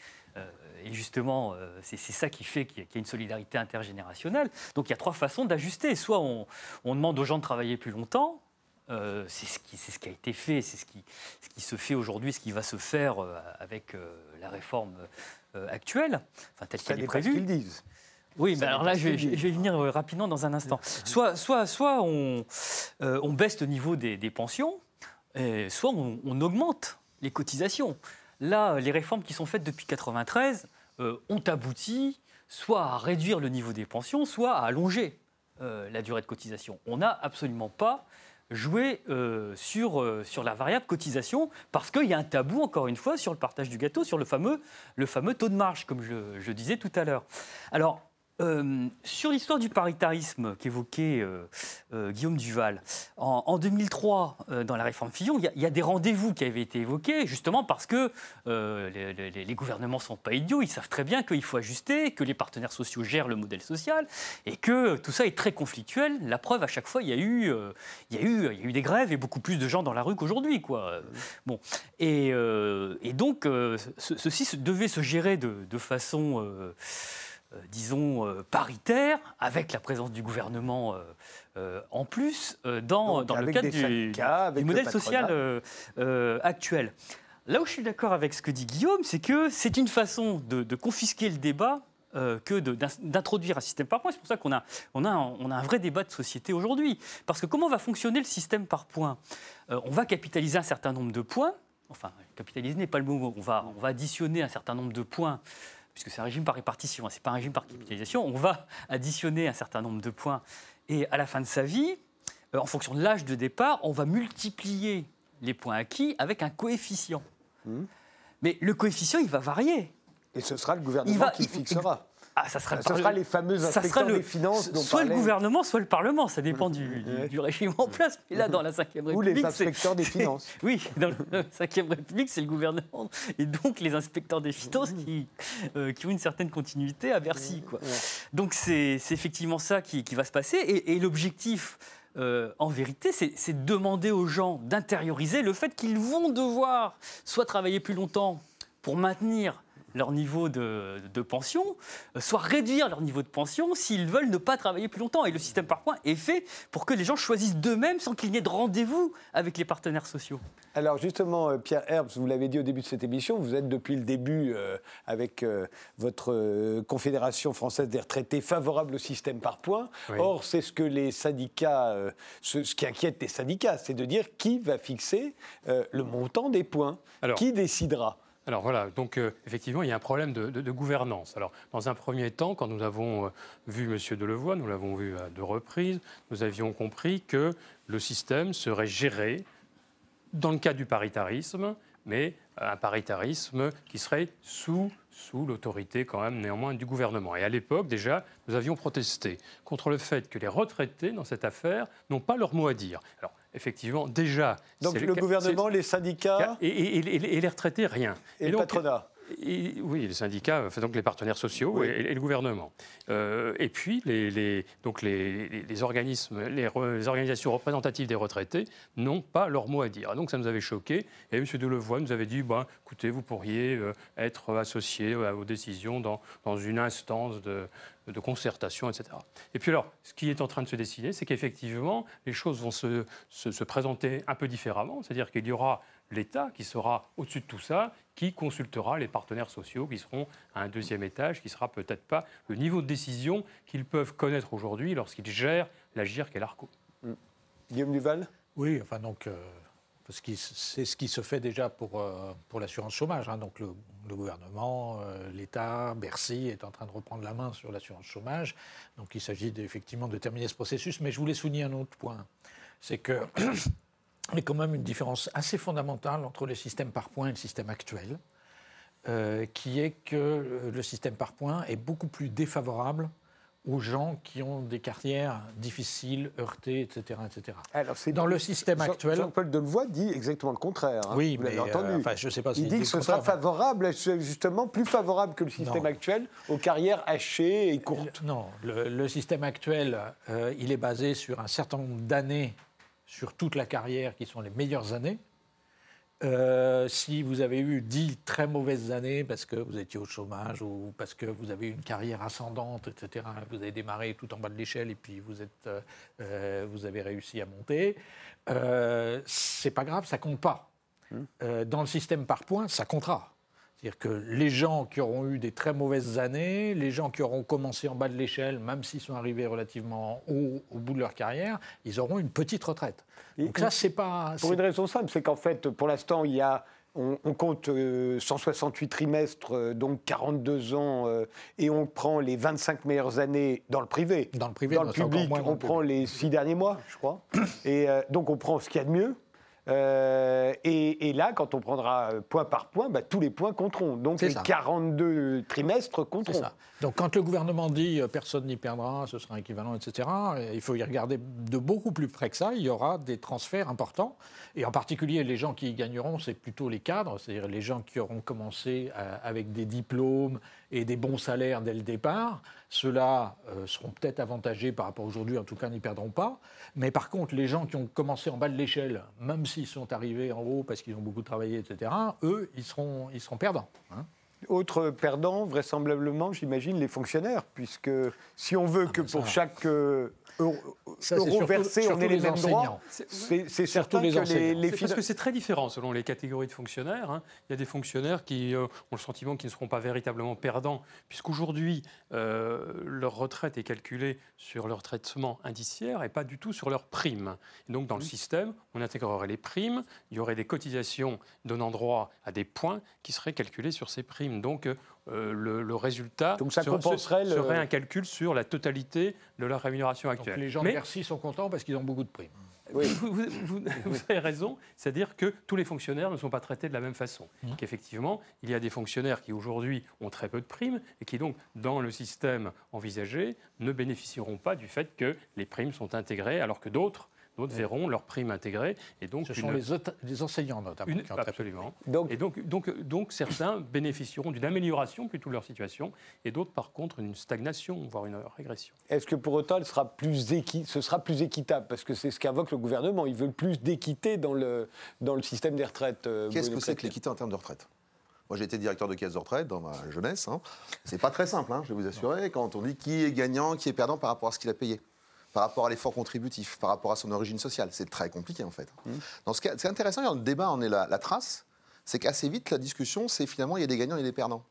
et justement, euh, c'est ça qui fait qu'il y, a une solidarité intergénérationnelle. Donc il y a trois façons d'ajuster. Soit on, demande aux gens de travailler plus longtemps, euh, c'est ce, ce, qui a été fait, c'est ce qui, ce qui, se fait aujourd'hui, ce qui va se faire euh, avec la réforme actuelle, enfin telle qu'elle est prévue. qu'ils disent. Oui, mais alors là, je vais, je vais, venir rapidement dans un instant. Soit, soit, soit on, on baisse le niveau des, pensions, et soit on, on augmente les cotisations. Là, les réformes qui sont faites depuis 1993 euh, ont abouti soit à réduire le niveau des pensions, soit à allonger euh, la durée de cotisation. On n'a absolument pas joué euh, sur, la variable cotisation parce qu'il y a un tabou, encore une fois, sur le partage du gâteau, sur le fameux, le fameux taux de marge, comme je, je disais tout à l'heure. Alors, euh, sur l'histoire du paritarisme qu'évoquait euh, euh, Guillaume Duval, en, 2003, dans la réforme Fillon, il y, a des rendez-vous qui avaient été évoqués, justement parce que les, gouvernements ne sont pas idiots, ils savent très bien qu'il faut ajuster, que les partenaires sociaux gèrent le modèle social, et que tout ça est très conflictuel. La preuve, à chaque fois, il y a eu, des grèves et beaucoup plus de gens dans la rue qu'aujourd'hui. Quoi. Bon. Et, donc, ceci devait se gérer de, façon disons, euh, paritaire, avec la présence du gouvernement euh, en plus, dans, dans le cadre du, modèle social actuel. Là où je suis d'accord avec ce que dit Guillaume, c'est que c'est une façon de, confisquer le débat que d'introduire un système par points. C'est pour ça qu'on a, on a, un, on a un vrai débat de société aujourd'hui. Parce que comment va fonctionner le système par points On va capitaliser un certain nombre de points. Enfin, capitaliser n'est pas le mot. On va, on va additionner un certain nombre de points puisque c'est un régime par répartition, hein, ce n'est pas un régime par capitalisation, on va additionner un certain nombre de points. Et à la fin de sa vie, euh, en fonction de l'âge de départ, on va multiplier les points acquis avec un coefficient. Hmm. Mais le coefficient, il va varier. Et ce sera le gouvernement qui le fixera. Ah, ça sera, ça sera les fameux inspecteurs des finances. soit le gouvernement, soit le Parlement, ça dépend du, régime en place. Mais là, dans la Ve République. Ou les inspecteurs des [laughs] finances. oui, dans la Ve République, c'est le gouvernement. Et donc les inspecteurs des finances qui, euh, qui ont une certaine continuité à Bercy. Quoi. Donc c'est effectivement ça qui, qui, va se passer. Et, et l'objectif en vérité, c'est demander aux gens d'intérioriser le fait qu'ils vont devoir soit travailler plus longtemps pour maintenir leur niveau de, pension, euh, soit réduire leur niveau de pension s'ils veulent ne pas travailler plus longtemps. Et le système par points est fait pour que les gens choisissent d'eux-mêmes sans qu'il n'y ait de rendez-vous avec les partenaires sociaux. Alors justement, euh, Pierre Herbs, vous l'avez dit au début de cette émission, vous êtes depuis le début euh, avec votre Confédération française des retraités favorable au système par points. Or, c'est ce que les syndicats, ce, qui inquiète les syndicats, c'est de dire qui va fixer le montant des points, qui décidera? Alors voilà, donc euh, effectivement, il y a un problème de, gouvernance. Alors, dans un premier temps, quand nous avons euh, vu M. Delevoye, nous l'avons vu à deux reprises, nous avions compris que le système serait géré dans le cadre du paritarisme, mais un paritarisme qui serait sous, sous l'autorité quand même néanmoins du gouvernement. Et à l'époque, déjà, nous avions protesté contre le fait que les retraités dans cette affaire n'ont pas leur mot à dire. Alors, effectivement, déjà. Donc le, gouvernement, les syndicats. Et, les retraités, rien. Et, le patronat oui, les syndicats, donc les partenaires sociaux et, le gouvernement. Euh, et puis, les, donc les, organismes, les, organisations représentatives des retraités n'ont pas leur mot à dire. Donc, ça nous avait choqué. Et M. Delevoye nous avait dit bah, écoutez, vous pourriez euh, être associé à vos décisions dans, dans une instance de, de concertation, etc. Et puis alors, ce qui est en train de se dessiner, c'est qu'effectivement, les choses vont se, se, présenter un peu différemment, c'est-à-dire qu'il y aura l'État qui sera au-dessus de tout ça, qui consultera les partenaires sociaux qui seront à un deuxième étage, qui ne sera peut-être pas le niveau de décision qu'ils peuvent connaître aujourd'hui lorsqu'ils gèrent la GIRC et l'ARCO. Mm. Guillaume Duval? Oui, enfin donc... Euh, c'est ce qui se fait déjà pour, euh, pour l'assurance chômage. Hein. Donc le, gouvernement, euh, l'État, Bercy est en train de reprendre la main sur l'assurance chômage. Donc il s'agit effectivement de terminer ce processus. Mais je voulais souligner un autre point. C'est [clears throat] qu'il y a quand même une différence assez fondamentale entre le système par points et le système actuel, euh, qui est que le système par points est beaucoup plus défavorable aux gens qui ont des carrières difficiles, heurtées, etc. etc. Alors, Dans le système actuel... Jean-Paul Delevoye dit exactement le contraire. Hein. oui, vous mais entendu. Euh, je sais pas il dit que ce sera favorable, justement plus favorable que le système actuel aux carrières hachées et courtes. Non, le, système actuel, euh, il est basé sur un certain nombre d'années sur toute la carrière qui sont les meilleures années. Euh, si vous avez eu dix très mauvaises années parce que vous étiez au chômage ou parce que vous avez eu une carrière ascendante, etc., vous avez démarré tout en bas de l'échelle et puis vous, êtes, euh, euh, vous avez réussi à monter, c'est pas grave, ça compte pas. Mmh. dans le système par points, ça comptera. C'est-à-dire que les gens qui auront eu des très mauvaises années, les gens qui auront commencé en bas de l'échelle, même s'ils sont arrivés relativement haut au bout de leur carrière, ils auront une petite retraite. Donc ça, c'est pas... Pour une raison simple, c'est qu'en fait, pour l'instant, il y a on, compte 168 euh, trimestres, euh, donc 42 ans, euh, et on prend les 25 meilleures années dans le privé. Dans le privé, dans le public, on prend les 6 derniers mois, je crois. [coughs] Et donc on prend ce qu'il y a de mieux. Euh, et, là, quand on prendra point par point, bah, tous les points compteront. Donc les 42 trimestres compteront. Ça. Donc quand le gouvernement dit euh, personne n'y perdra, ce sera équivalent, etc., il faut y regarder de beaucoup plus près que ça. Il y aura des transferts importants. Et en particulier, les gens qui y gagneront, c'est plutôt les cadres, c'est-à-dire les gens qui auront commencé euh, avec des diplômes et des bons salaires dès le départ. Ceux-là seront peut-être avantagés par rapport à aujourd'hui, en tout cas n'y perdront pas. Mais par contre, les gens qui ont commencé en bas de l'échelle, même s'ils sont arrivés en haut parce qu'ils ont beaucoup travaillé, etc., eux, ils seront, ils seront perdants. Hein. Autre perdant, vraisemblablement, j'imagine, les fonctionnaires, puisque si on veut ah, que pour chaque euh, euros versés, on ait les, mêmes droits. C'est certain les que les, Parce que c'est très différent selon les catégories de fonctionnaires. Hein. Il y a des fonctionnaires qui euh, ont le sentiment qu'ils ne seront pas véritablement perdants, puisqu'aujourd'hui, euh, leur retraite est calculée sur leur traitement indiciaire et pas du tout sur leur prime. donc, dans le système, on intégrerait les primes, il y aurait des cotisations donnant droit à des points qui seraient calculés sur ces primes. Donc, euh, le, résultat Donc ça compenserait serait un calcul sur la totalité de leur rémunération actuelle. les gens de Bercy sont contents parce qu'ils ont beaucoup de primes. [laughs] Oui. Vous, avez raison, c'est-à-dire que tous les fonctionnaires ne sont pas traités de la même façon. Mmh. Qu'effectivement, il y a des fonctionnaires qui aujourd'hui ont très peu de primes et qui donc, dans le système envisagé, ne bénéficieront pas du fait que les primes sont intégrées, alors que d'autres d'autres verront leur prime intégrée. Et donc, Ce sont les, enseignants notamment. qui absolument. Donc, et donc, donc, donc certains bénéficieront d'une amélioration plutôt de leur situation et d'autres par contre une stagnation, voire une régression. Est-ce que pour autant sera plus ce sera plus équitable? Parce que c'est ce qu'invoque le gouvernement. Ils veulent plus d'équité dans le, dans le système des retraites. Euh, Qu'est-ce que c'est que l'équité en termes de retraite? Moi, j'ai été directeur de caisse de retraite dans ma jeunesse. Hein. C'est pas très simple, hein, je vais vous assurer, quand on dit qui est gagnant, qui est perdant par rapport à ce qu'il a payé, par rapport à l'effort contributif, par rapport à son origine sociale. C'est très compliqué, en fait. Mmh. ce c'est intéressant, dans le débat en est la, la trace, c'est qu'assez vite, la discussion, c'est finalement, il y a des gagnants et des perdants.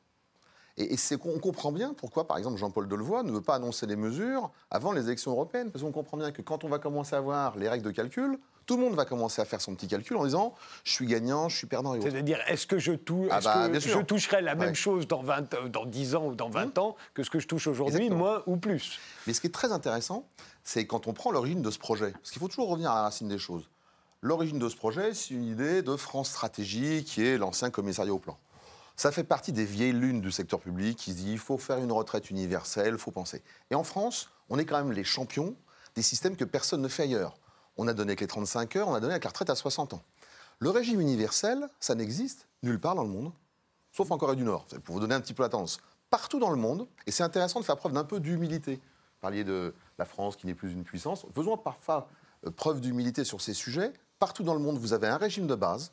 Et, on comprend bien pourquoi, par exemple, Jean-Paul Delevoye ne veut pas annoncer les mesures avant les élections européennes. Parce qu'on comprend bien que quand on va commencer à voir les règles de calcul, tout le monde va commencer à faire son petit calcul en disant je suis gagnant, je suis perdant. C'est-à-dire, est-ce que, je, ah bah, je toucherai la même chose dans, 20, euh, dans 10 ans ou dans 20 mmh. ans que ce que je touche aujourd'hui, moins ou plus? Mais ce qui est très intéressant, c'est quand on prend l'origine de ce projet. Parce qu'il faut toujours revenir à la racine des choses. L'origine de ce projet, c'est une idée de France Stratégie qui est l'ancien commissariat au plan. Ça fait partie des vieilles lunes du secteur public qui se dit il faut faire une retraite universelle, il faut penser. Et en France, on est quand même les champions des systèmes que personne ne fait ailleurs. On a donné avec les 35 heures, on a donné avec la retraite à 60 ans. Le régime universel, ça n'existe nulle part dans le monde, sauf en Corée du Nord, pour vous donner un petit peu la tendance. Partout dans le monde, et c'est intéressant de faire preuve d'un peu d'humilité. Vous parliez de la France qui n'est plus une puissance. Faisons parfois euh, preuve d'humilité sur ces sujets. Partout dans le monde, vous avez un régime de base,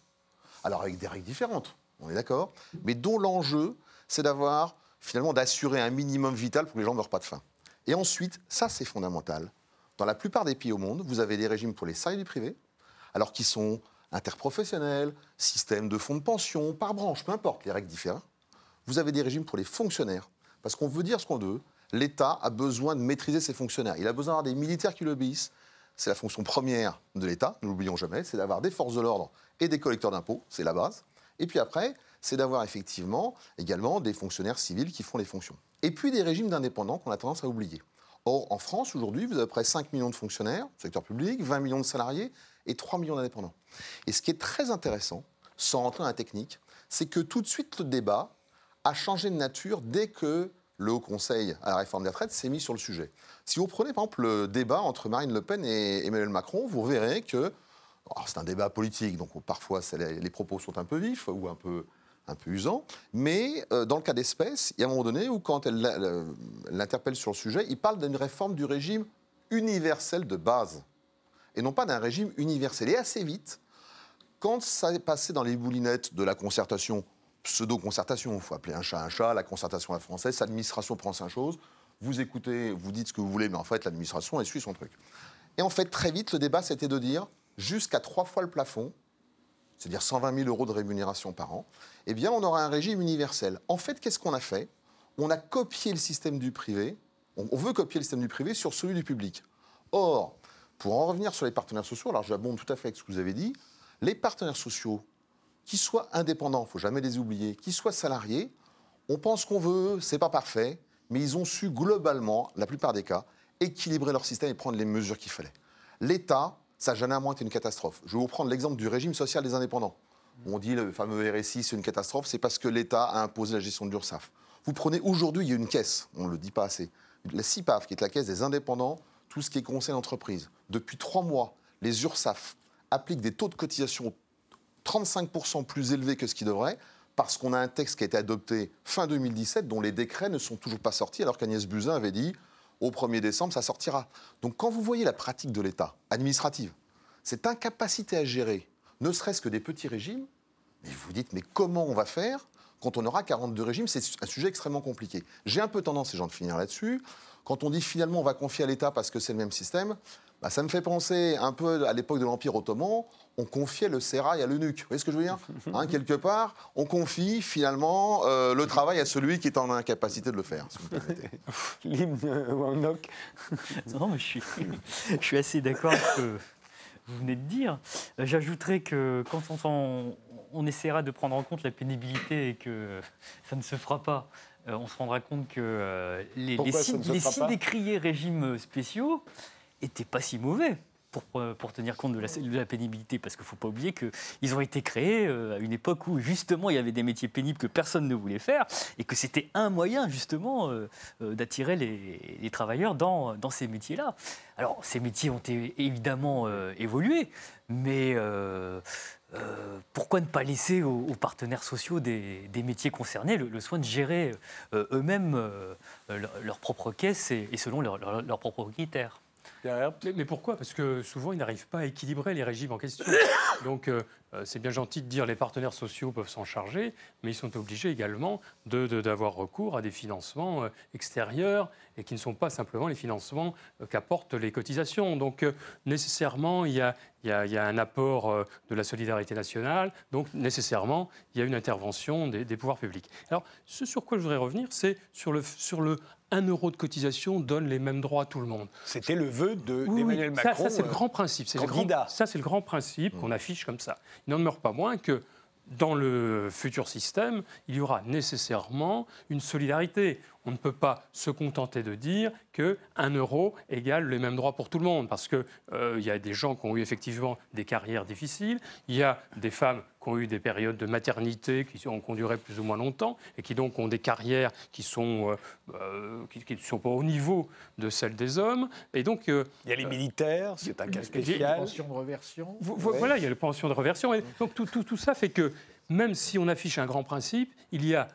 alors avec des règles différentes on est d'accord, mais dont l'enjeu, c'est d'avoir, finalement, d'assurer un minimum vital pour que les gens ne meurent pas de faim. Et ensuite, ça c'est fondamental, dans la plupart des pays au monde, vous avez des régimes pour les salariés du privé, alors qu'ils sont interprofessionnels, système de fonds de pension, par branche, peu importe, les règles diffèrent. Vous avez des régimes pour les fonctionnaires, parce qu'on veut dire ce qu'on veut, l'État a besoin de maîtriser ses fonctionnaires. Il a besoin d'avoir des militaires qui l'obéissent. C'est la fonction première de l'État, ne l'oublions jamais, c'est d'avoir des forces de l'ordre et des collecteurs d'impôts, c'est la base. Et puis après, c'est d'avoir effectivement également des fonctionnaires civils qui font les fonctions. Et puis des régimes d'indépendants qu'on a tendance à oublier. Or, en France, aujourd'hui, vous avez près 5 millions de fonctionnaires, secteur public, 20 millions de salariés et 3 millions d'indépendants. Et ce qui est très intéressant, sans rentrer dans la technique, c'est que tout de suite, le débat a changé de nature dès que le Haut Conseil à la réforme des retraites s'est mis sur le sujet. Si vous prenez par exemple le débat entre Marine Le Pen et Emmanuel Macron, vous verrez que c'est un débat politique, donc parfois les propos sont un peu vifs ou un peu, un peu usants. Mais euh, dans le cas d'espèce, il y a un moment donné où, quand elle l'interpelle sur le sujet, il parle d'une réforme du régime universel de base et non pas d'un régime universel. Et assez vite, quand ça est passé dans les boulinettes de la concertation, pseudo-concertation, il faut appeler un chat un chat, la concertation la française, l'administration prend sa chose, vous écoutez, vous dites ce que vous voulez, mais en fait, l'administration, elle suit son truc. Et en fait, très vite, le débat, c'était de dire jusqu'à trois fois le plafond, c'est-à-dire 120 000 euros de rémunération par an, eh bien, on aura un régime universel. En fait, qu'est-ce qu'on a fait? On a copié le système du privé, on veut copier le système du privé sur celui du public. Or, pour en revenir sur les partenaires sociaux, alors j'abonde tout à fait avec ce que vous avez dit, les partenaires sociaux, qu'ils soient indépendants, il ne faut jamais les oublier, qu'ils soient salariés, on pense qu'on veut, c'est pas parfait, mais ils ont su globalement, la plupart des cas, équilibrer leur système et prendre les mesures qu'il fallait. L'État ça généralement été une catastrophe. Je vais vous prendre l'exemple du régime social des indépendants. On dit le fameux RSI, c'est une catastrophe, c'est parce que l'État a imposé la gestion de l'URSSAF. Vous prenez aujourd'hui, il y a une caisse, on ne le dit pas assez, la CIPAF, qui est la caisse des indépendants, tout ce qui est conseil d'entreprise. Depuis trois mois, les URSAF appliquent des taux de cotisation 35% plus élevés que ce qu'ils devraient, parce qu'on a un texte qui a été adopté fin 2017, dont les décrets ne sont toujours pas sortis, alors qu'Agnès Buzyn avait dit au 1er décembre, ça sortira. Donc quand vous voyez la pratique de l'État administrative, cette incapacité à gérer, ne serait-ce que des petits régimes, mais vous dites, mais comment on va faire quand on aura 42 régimes? C'est un sujet extrêmement compliqué. J'ai un peu tendance, et j'en de finir là-dessus, quand on dit finalement on va confier à l'État parce que c'est le même système, bah, ça me fait penser un peu à l'époque de l'Empire ottoman, on confiait le sérail à l'eunuque. Vous voyez ce que je veux dire [laughs] hein, Quelque part, on confie finalement euh, le travail à celui qui est en incapacité de le faire. [laughs] L'hymne. [laughs] Non, mais je suis, je suis assez d'accord avec ce que vous venez de dire. J'ajouterais que quand on, on, essaiera de prendre en compte la pénibilité et que ça ne se fera pas, euh, on se rendra compte que euh, les, les, les six décriés régimes spéciaux n'étaient pas si mauvais. pour, pour, tenir compte de la, pénibilité, parce qu'il ne faut pas oublier qu'ils ont été créés à une époque où justement il y avait des métiers pénibles que personne ne voulait faire, et que c'était un moyen justement d'attirer les, travailleurs dans, ces métiers-là. Alors ces métiers ont évidemment évolué, mais euh, pourquoi ne pas laisser aux, partenaires sociaux des, métiers concernés le, soin de gérer euh, eux-mêmes euh, leur, propre caisse et, selon leurs propres critères? Mais, pourquoi? Parce que souvent, ils n'arrivent pas à équilibrer les régimes en question. [coughs] Donc, c'est bien gentil de dire les partenaires sociaux peuvent s'en charger, mais ils sont obligés également d'avoir recours à des financements extérieurs et qui ne sont pas simplement les financements qu'apportent les cotisations. Donc, nécessairement, il y a, il y, a, un apport euh, de la solidarité nationale, donc nécessairement, il y a une intervention des, pouvoirs publics. Alors, ce sur quoi je voudrais revenir, c'est sur le, sur le 1 euro de cotisation donne les mêmes droits à tout le monde. C'était le vœu d'Emmanuel Macron. Ça, c'est le euh, grand principe. Ça, c'est le grand principe qu'on affiche comme ça. Il n'en demeure pas moins que dans le futur système, il y aura nécessairement une solidarité. On ne peut pas se contenter de dire que 1 euro égale les mêmes droits pour tout le monde, parce qu'il euh, y a des gens qui ont eu effectivement des carrières difficiles, il y a des femmes qui ont eu des périodes de maternité qui ont duré plus ou moins longtemps, et qui donc ont des carrières qui sont, euh, euh, qui ne sont pas au niveau de celles des hommes. Et donc, il y a les militaires, c'est un cas spécial. Il y a les pensions de reversion. Voilà, il y a les pensions de reversion. Et donc tout, tout, tout ça fait que même si on affiche un grand principe, il y a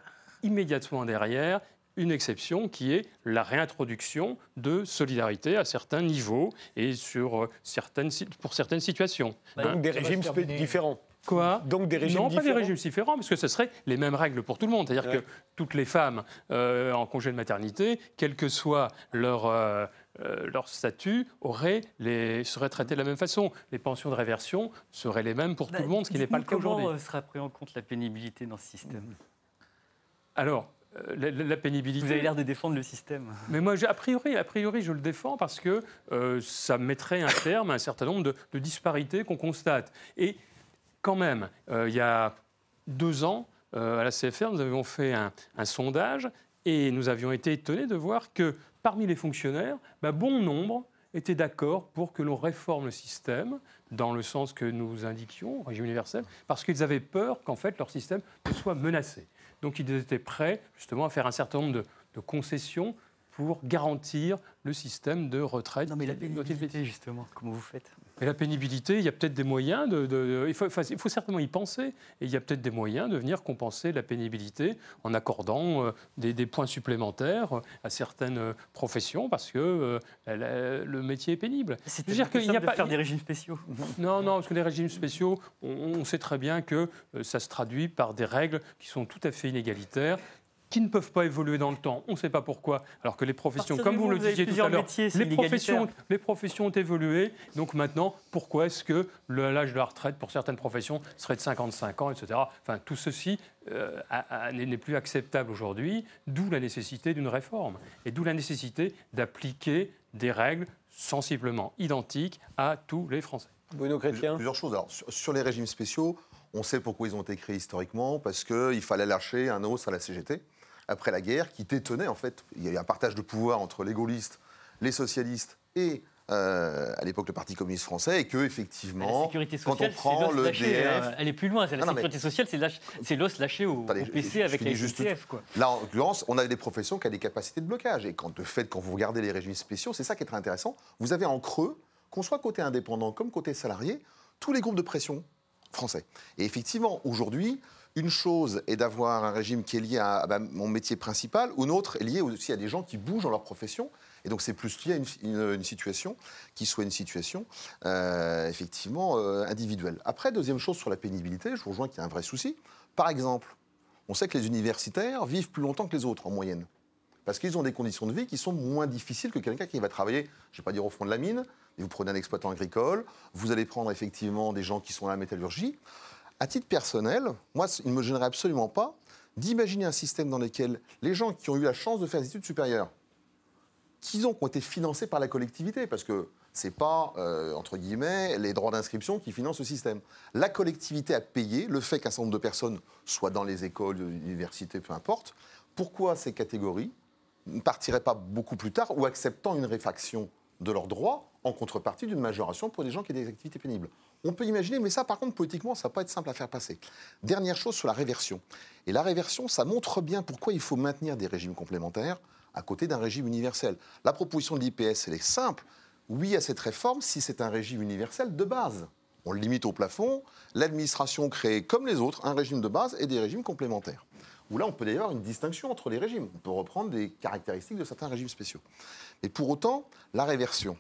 immédiatement derrière une exception qui est la réintroduction de solidarité à certains niveaux et sur euh, certaines, pour certaines situations. Donc hein des régimes différents Quoi? Donc des régimes non, différents pas des régimes différents, parce que ce serait les mêmes règles pour tout le monde. C'est-à-dire que toutes les femmes euh, en congé de maternité, quel que soit leur, euh, leur statut, auraient les, seraient traitées de la même façon. Les pensions de réversion seraient les mêmes pour tout le monde, ce qui n'est pas le cas aujourd'hui. Comment sera pris en compte la pénibilité dans ce système? Alors, euh, la, pénibilité. Vous avez l'air de défendre le système. Mais moi, a priori, a priori, je le défends parce que euh, ça mettrait un terme à un certain nombre de, disparités qu'on constate. Et quand même, euh, il y a deux ans, à la CFR, nous avions fait un, sondage et nous avions été étonnés de voir que parmi les fonctionnaires, bah, bon nombre étaient d'accord pour que l'on réforme le système dans le sens que nous indiquions, régime universel, parce qu'ils avaient peur qu'en fait leur système soit menacé. Donc ils étaient prêts justement à faire un certain nombre de, concessions pour garantir le système de retraite. Non mais la pénibilité justement, comment vous faites? Et la pénibilité, il y a peut-être des moyens de. il, faut, il, faut, certainement y penser. Et il y a peut-être des moyens de venir compenser la pénibilité en accordant euh, des, points supplémentaires à certaines euh, professions parce que euh, le métier est pénible. C'est dire qu'il n'y a pas faire des régimes spéciaux. [laughs] Non, non, parce que les régimes spéciaux, on sait très bien que ça se traduit par des règles qui sont tout à fait inégalitaires qui ne peuvent pas évoluer dans le temps. On ne sait pas pourquoi. Alors que les professions, comme vous, le disiez tout à l'heure, les professions, les professions ont évolué. Donc maintenant, pourquoi est-ce que l'âge de la retraite pour certaines professions serait de 55 ans, etc. Enfin, tout ceci euh, n'est plus acceptable aujourd'hui, d'où la nécessité d'une réforme et d'où la nécessité d'appliquer des règles sensiblement identiques à tous les Français. Bruno Chrétien Plusieurs choses. Alors, sur les régimes spéciaux, on sait pourquoi ils ont été créés historiquement, parce qu'il fallait lâcher un os à la CGT après la guerre qui détenait en fait. Il y a eu un partage de pouvoir entre les gaullistes, les socialistes et euh, à l'époque le Parti communiste français et que effectivement, quand on prend le DF, euh, elle est plus loin. La sécurité sociale, c'est l'os lâché au, PC avec les STF. Là, en l'occurrence, on a des professions qui ont des capacités de blocage. Et quand de fait, quand vous regardez les régimes spéciaux, c'est ça qui est très intéressant. Vous avez en creux, qu'on soit côté indépendant comme côté salarié, tous les groupes de pression français. Et effectivement, aujourd'hui, une chose est d'avoir un régime qui est lié à, bah, mon métier principal, une autre est liée aussi à des gens qui bougent dans leur profession. Et donc c'est plus lié à une, situation qui soit une situation euh, effectivement euh, individuelle. Après, deuxième chose sur la pénibilité, je vous rejoins qu'il y a un vrai souci. Par exemple, on sait que les universitaires vivent plus longtemps que les autres en moyenne. Parce qu'ils ont des conditions de vie qui sont moins difficiles que quelqu'un qui va travailler, je ne vais pas dire au fond de la mine, mais vous prenez un exploitant agricole, vous allez prendre effectivement des gens qui sont à la métallurgie à titre personnel, moi, il ne me gênerait absolument pas d'imaginer un système dans lequel les gens qui ont eu la chance de faire des études supérieures, qui ont, été financés par la collectivité, parce que ce n'est pas, euh, entre guillemets, les droits d'inscription qui financent le système. La collectivité a payé le fait qu'un certain nombre de personnes soient dans les écoles, l'université, peu importe. Pourquoi ces catégories ne partiraient pas beaucoup plus tard ou acceptant une réfaction de leurs droits en contrepartie d'une majoration pour des gens qui ont des activités pénibles. On peut imaginer, mais ça, par contre, politiquement, ça va pas être simple à faire passer. Dernière chose sur la réversion. Et la réversion, ça montre bien pourquoi il faut maintenir des régimes complémentaires à côté d'un régime universel. La proposition de l'IPS, elle est simple. Oui à cette réforme si c'est un régime universel de base. On le limite au plafond. L'administration crée, comme les autres, un régime de base et des régimes complémentaires. Où là, on peut d'ailleurs une distinction entre les régimes. On peut reprendre des caractéristiques de certains régimes spéciaux. Mais pour autant, la réversion,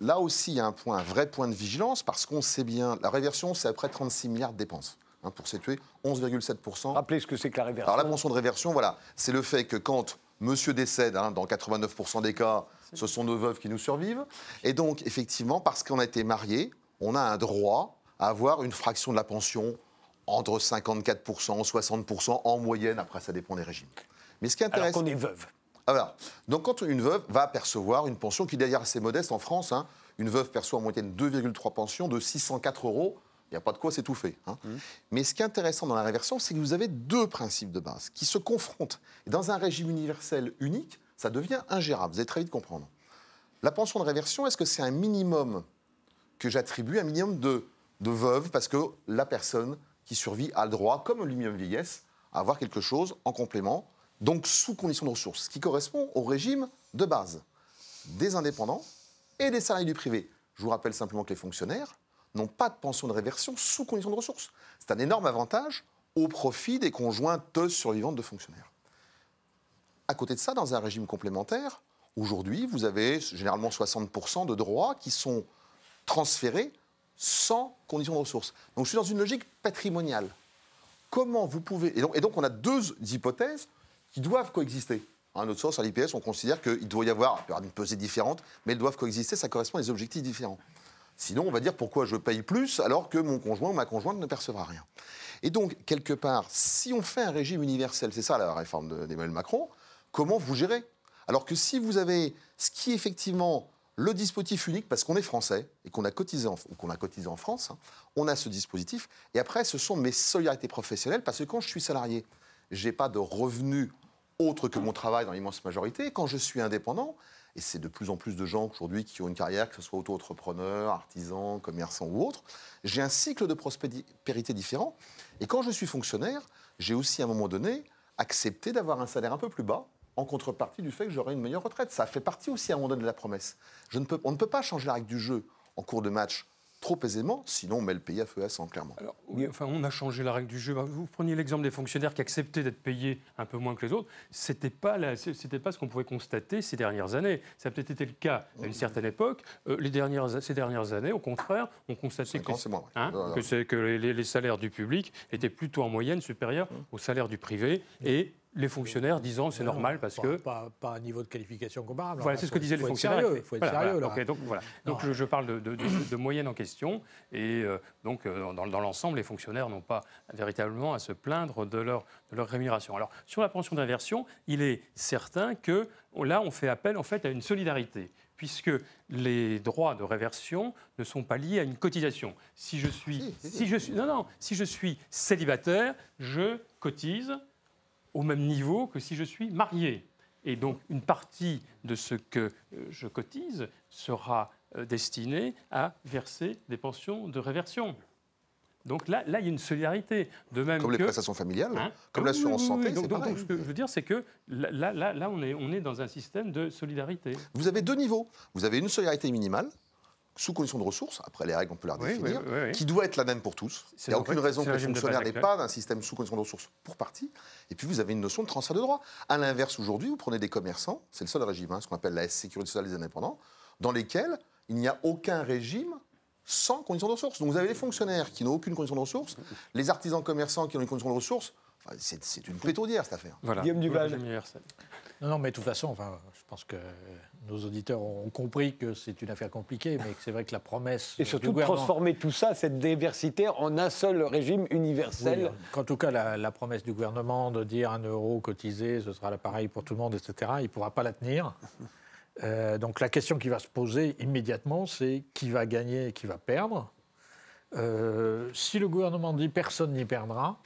là aussi, il y a un, point, un vrai point de vigilance parce qu'on sait bien, la réversion, c'est à près 36 milliards de dépenses. Hein, pour situer 11,7%. Rappelez ce que c'est que la réversion. Alors la pension de réversion, voilà, c'est le fait que quand monsieur décède, hein, dans 89% des cas, ce sont nos veuves qui nous survivent. Et donc, effectivement, parce qu'on a été marié, on a un droit à avoir une fraction de la pension entre 54% 60% en moyenne, après ça dépend des régimes. Mais ce qui intéresse... Alors qu'on est veuve. Ah, voilà. Donc quand une veuve va percevoir une pension qui est d'ailleurs assez modeste en France, hein, une veuve perçoit en moyenne 2,3 pensions de 604 euros, il n'y a pas de quoi s'étouffer. Hein. Mmh. Mais ce qui est intéressant dans la réversion, c'est que vous avez deux principes de base qui se confrontent. Et dans un régime universel unique, ça devient ingérable. Vous allez très vite comprendre. La pension de réversion, est-ce que c'est un minimum que j'attribue, un minimum de, de veuve, parce que la personne qui survit a le droit, comme minimum vieillesse, à avoir quelque chose en complément, donc sous condition de ressources, ce qui correspond au régime de base des indépendants et des salariés du privé. Je vous rappelle simplement que les fonctionnaires n'ont pas de pension de réversion sous condition de ressources. C'est un énorme avantage au profit des conjointes survivantes de fonctionnaires. À côté de ça, dans un régime complémentaire, aujourd'hui, vous avez généralement 60% de droits qui sont transférés sans condition de ressources. Donc je suis dans une logique patrimoniale. Comment vous pouvez... Et donc, on a deux hypothèses qui doivent coexister. À notre sens, à l'IPS, on considère qu'il doit y avoir, une pesée différente, mais elles doivent coexister, ça correspond à des objectifs différents. Sinon, on va dire pourquoi je paye plus alors que mon conjoint ou ma conjointe ne percevra rien. Et donc, quelque part, si on fait un régime universel, c'est ça la réforme d'Emmanuel Macron, comment vous gérez? Alors que si vous avez ce qui effectivement le dispositif unique, parce qu'on est français et qu'on a cotisé en, a cotisé en France, hein, on a ce dispositif. Et après, ce sont mes solidarités professionnelles, parce que quand je suis salarié, je n'ai pas de revenus autres que mon travail dans l'immense majorité. Quand je suis indépendant, et c'est de plus en plus de gens aujourd'hui qui ont une carrière, que ce soit auto-entrepreneur, artisan, commerçant ou autre, j'ai un cycle de prospérité différent. Et quand je suis fonctionnaire, j'ai aussi à un moment donné accepté d'avoir un salaire un peu plus bas en contrepartie du fait que j'aurai une meilleure retraite. Ça fait partie aussi à un moment donné de la promesse. Je ne peux, on ne peut pas changer la règle du jeu en cours de match trop aisément, sinon on met le pays à feu à sang, clairement. Alors, enfin, on a changé la règle du jeu. Vous preniez l'exemple des fonctionnaires qui acceptaient d'être payés un peu moins que les autres. Ce n'était pas, pas ce qu'on pouvait constater ces dernières années. Ça a peut-être été le cas à une certaine époque. Euh, les dernières, ces dernières années, au contraire, on constatait que, hein, que, que les, les, salaires du public étaient plutôt en moyenne supérieurs aux salaires du privé. Et les fonctionnaires disant c'est normal parce que. Pas, pas, un niveau de qualification comparable. Voilà, c'est ce que disaient les fonctionnaires. Il faut être sérieux. Là. donc, voilà. donc je, parle de, de, moyenne en question. Et euh, donc, euh, dans, dans l'ensemble, les fonctionnaires n'ont pas véritablement à se plaindre de leur, de leur rémunération. Alors, sur la pension d'inversion, il est certain que là, on fait appel en fait à une solidarité puisque les droits de réversion ne sont pas liés à une cotisation. Si je suis, si je suis, non, non, si je suis célibataire, je cotise au même niveau que si je suis marié. Et donc une partie de ce que euh, je cotise sera euh, destinée à verser des pensions de réversion. Donc là, là, il y a une solidarité. De même comme les prestations familiales, hein comme l'assurance santé. donc, donc, ce que je veux dire, c'est que là, là, là on, est, on est dans un système de solidarité. Vous avez deux niveaux. Vous avez une solidarité minimale, sous condition de ressources, après les règles on peut la définir, qui doit être la même pour tous. Il n'y a aucune raison que le fonctionnaire n'ait pas d'un système sous condition de ressources pour partie. Et puis vous avez une notion de transfert de droit. À l'inverse, aujourd'hui, vous prenez des commerçants, c'est le seul régime, hein, ce qu'on appelle la sécurité sociale des indépendants, dans lesquels il n'y a aucun régime sans condition de ressources. Donc vous avez les fonctionnaires qui n'ont aucune condition de ressources, les artisans commerçants qui ont une condition de ressources. c'est une pétaudière cette affaire. Voilà. Guillaume Duval. Non, non, mais de toute façon, enfin, je pense que nos auditeurs ont compris que c'est une affaire compliquée, mais que c'est vrai que la promesse. Et surtout de transformer tout ça, cette diversité, en un seul régime universel. en tout cas, la, promesse du gouvernement de dire un euro cotisé, ce sera l'appareil pour tout le monde, etc., il ne pourra pas la tenir. Euh, donc la question qui va se poser immédiatement, c'est qui va gagner et qui va perdre. Euh, si le gouvernement dit personne n'y perdra,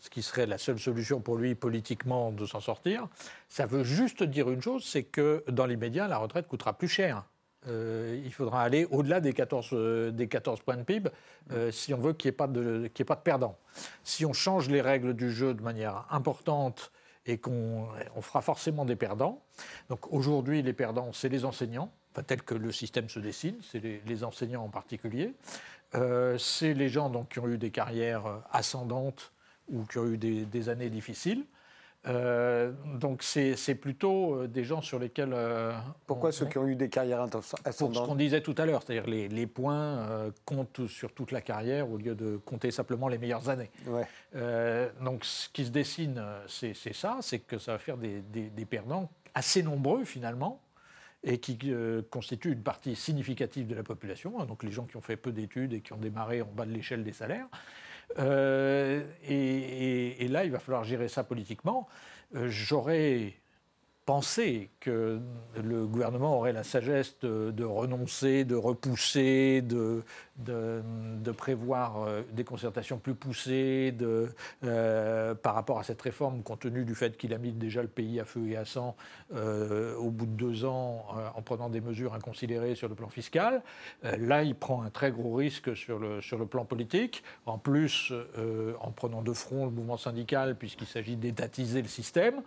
ce qui serait la seule solution pour lui politiquement de s'en sortir, ça veut juste dire une chose, c'est que dans l'immédiat, la retraite coûtera plus cher. il faudra aller au-delà des 14, des 14 points de PIB si on veut qu'il n'y ait, pas de, perdants. Si on change les règles du jeu de manière importante et qu'on on fera forcément des perdants. Donc aujourd'hui, les perdants, c'est les enseignants, enfin, tel que le système se dessine, c'est les, enseignants en particulier. Euh, c'est les gens donc, qui ont eu des carrières ascendantes ou qui ont eu des années difficiles. Euh, donc c'est plutôt euh, des gens sur lesquels... Euh, Pourquoi ceux qui ont eu des carrières ascendantes Pour ce qu'on disait tout à l'heure, c'est-à-dire les, les, points comptent sur toute la carrière au lieu de compter simplement les meilleures années. donc ce qui se dessine, c'est ça, c'est que ça va faire des, des, perdants assez nombreux finalement et qui constituent une partie significative de la population, hein, donc les gens qui ont fait peu d'études et qui ont démarré en bas de l'échelle des salaires. Euh, et, là, il va falloir gérer ça politiquement. Euh, j'aurais penser que le gouvernement aurait la sagesse de, renoncer, de repousser, de, prévoir euh, des concertations plus poussées euh, par rapport à cette réforme, compte tenu du fait qu'il a mis déjà le pays à feu et à sang euh, au bout de deux ans en prenant des mesures inconsidérées sur le plan fiscal. là, il prend un très gros risque sur le plan politique. En plus, en prenant de front le mouvement syndical, puisqu'il s'agit d'étatiser le système.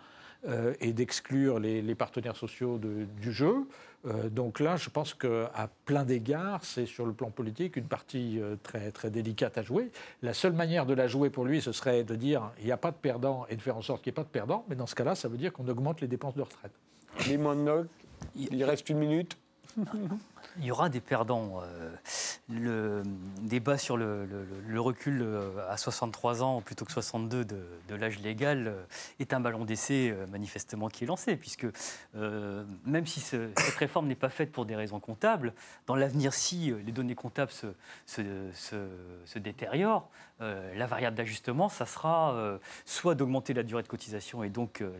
Euh, et d'exclure les, partenaires sociaux du jeu. Euh, donc là, je pense qu'à plein d'égards, c'est sur le plan politique une partie euh, très, très délicate à jouer. La seule manière de la jouer pour lui, ce serait de dire il n'y a pas de perdant et de faire en sorte qu'il n'y ait pas de perdant. Mais dans ce cas-là, ça veut dire qu'on augmente les dépenses de retraite. Les il reste une minute. Il y aura des perdants. Euh, le débat sur le, recul euh, à 63 ans plutôt que 62 de, l'âge légal euh, est un ballon d'essai manifestement qui est lancé, puisque même si cette réforme n'est pas faite pour des raisons comptables, dans l'avenir, si les données comptables se détériorent, euh, la variable d'ajustement, ça sera euh, soit d'augmenter la durée de cotisation et donc euh,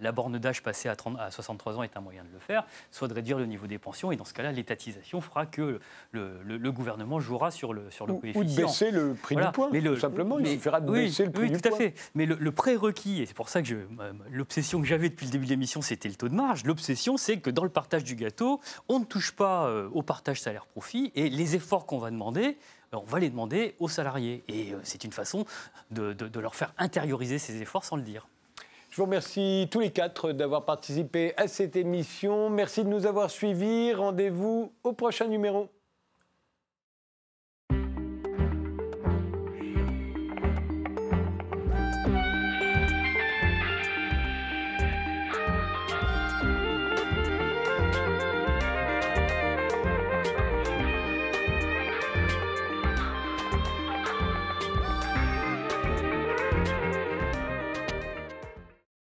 la, borne d'âge passée à, 30, à, 63 ans est un moyen de le faire, soit de réduire le niveau des pensions et dans ce cas-là, l'étatisation fera que le, gouvernement jouera sur le, sur le coefficient. Ou de baisser le prix du point, tout simplement, il suffira de baisser le prix oui, du tout à fait. Mais le, prérequis, et c'est pour ça que l'obsession que j'avais depuis le début de l'émission, c'était le taux de marge. L'obsession, c'est que dans le partage du gâteau, on ne touche pas au partage salaire-profit et les efforts qu'on va demander, on va les demander aux salariés. Et euh, c'est une façon de, leur faire intérioriser ces efforts sans le dire. Je vous remercie tous les quatre d'avoir participé à cette émission. Merci de nous avoir suivis. Rendez-vous au prochain numéro.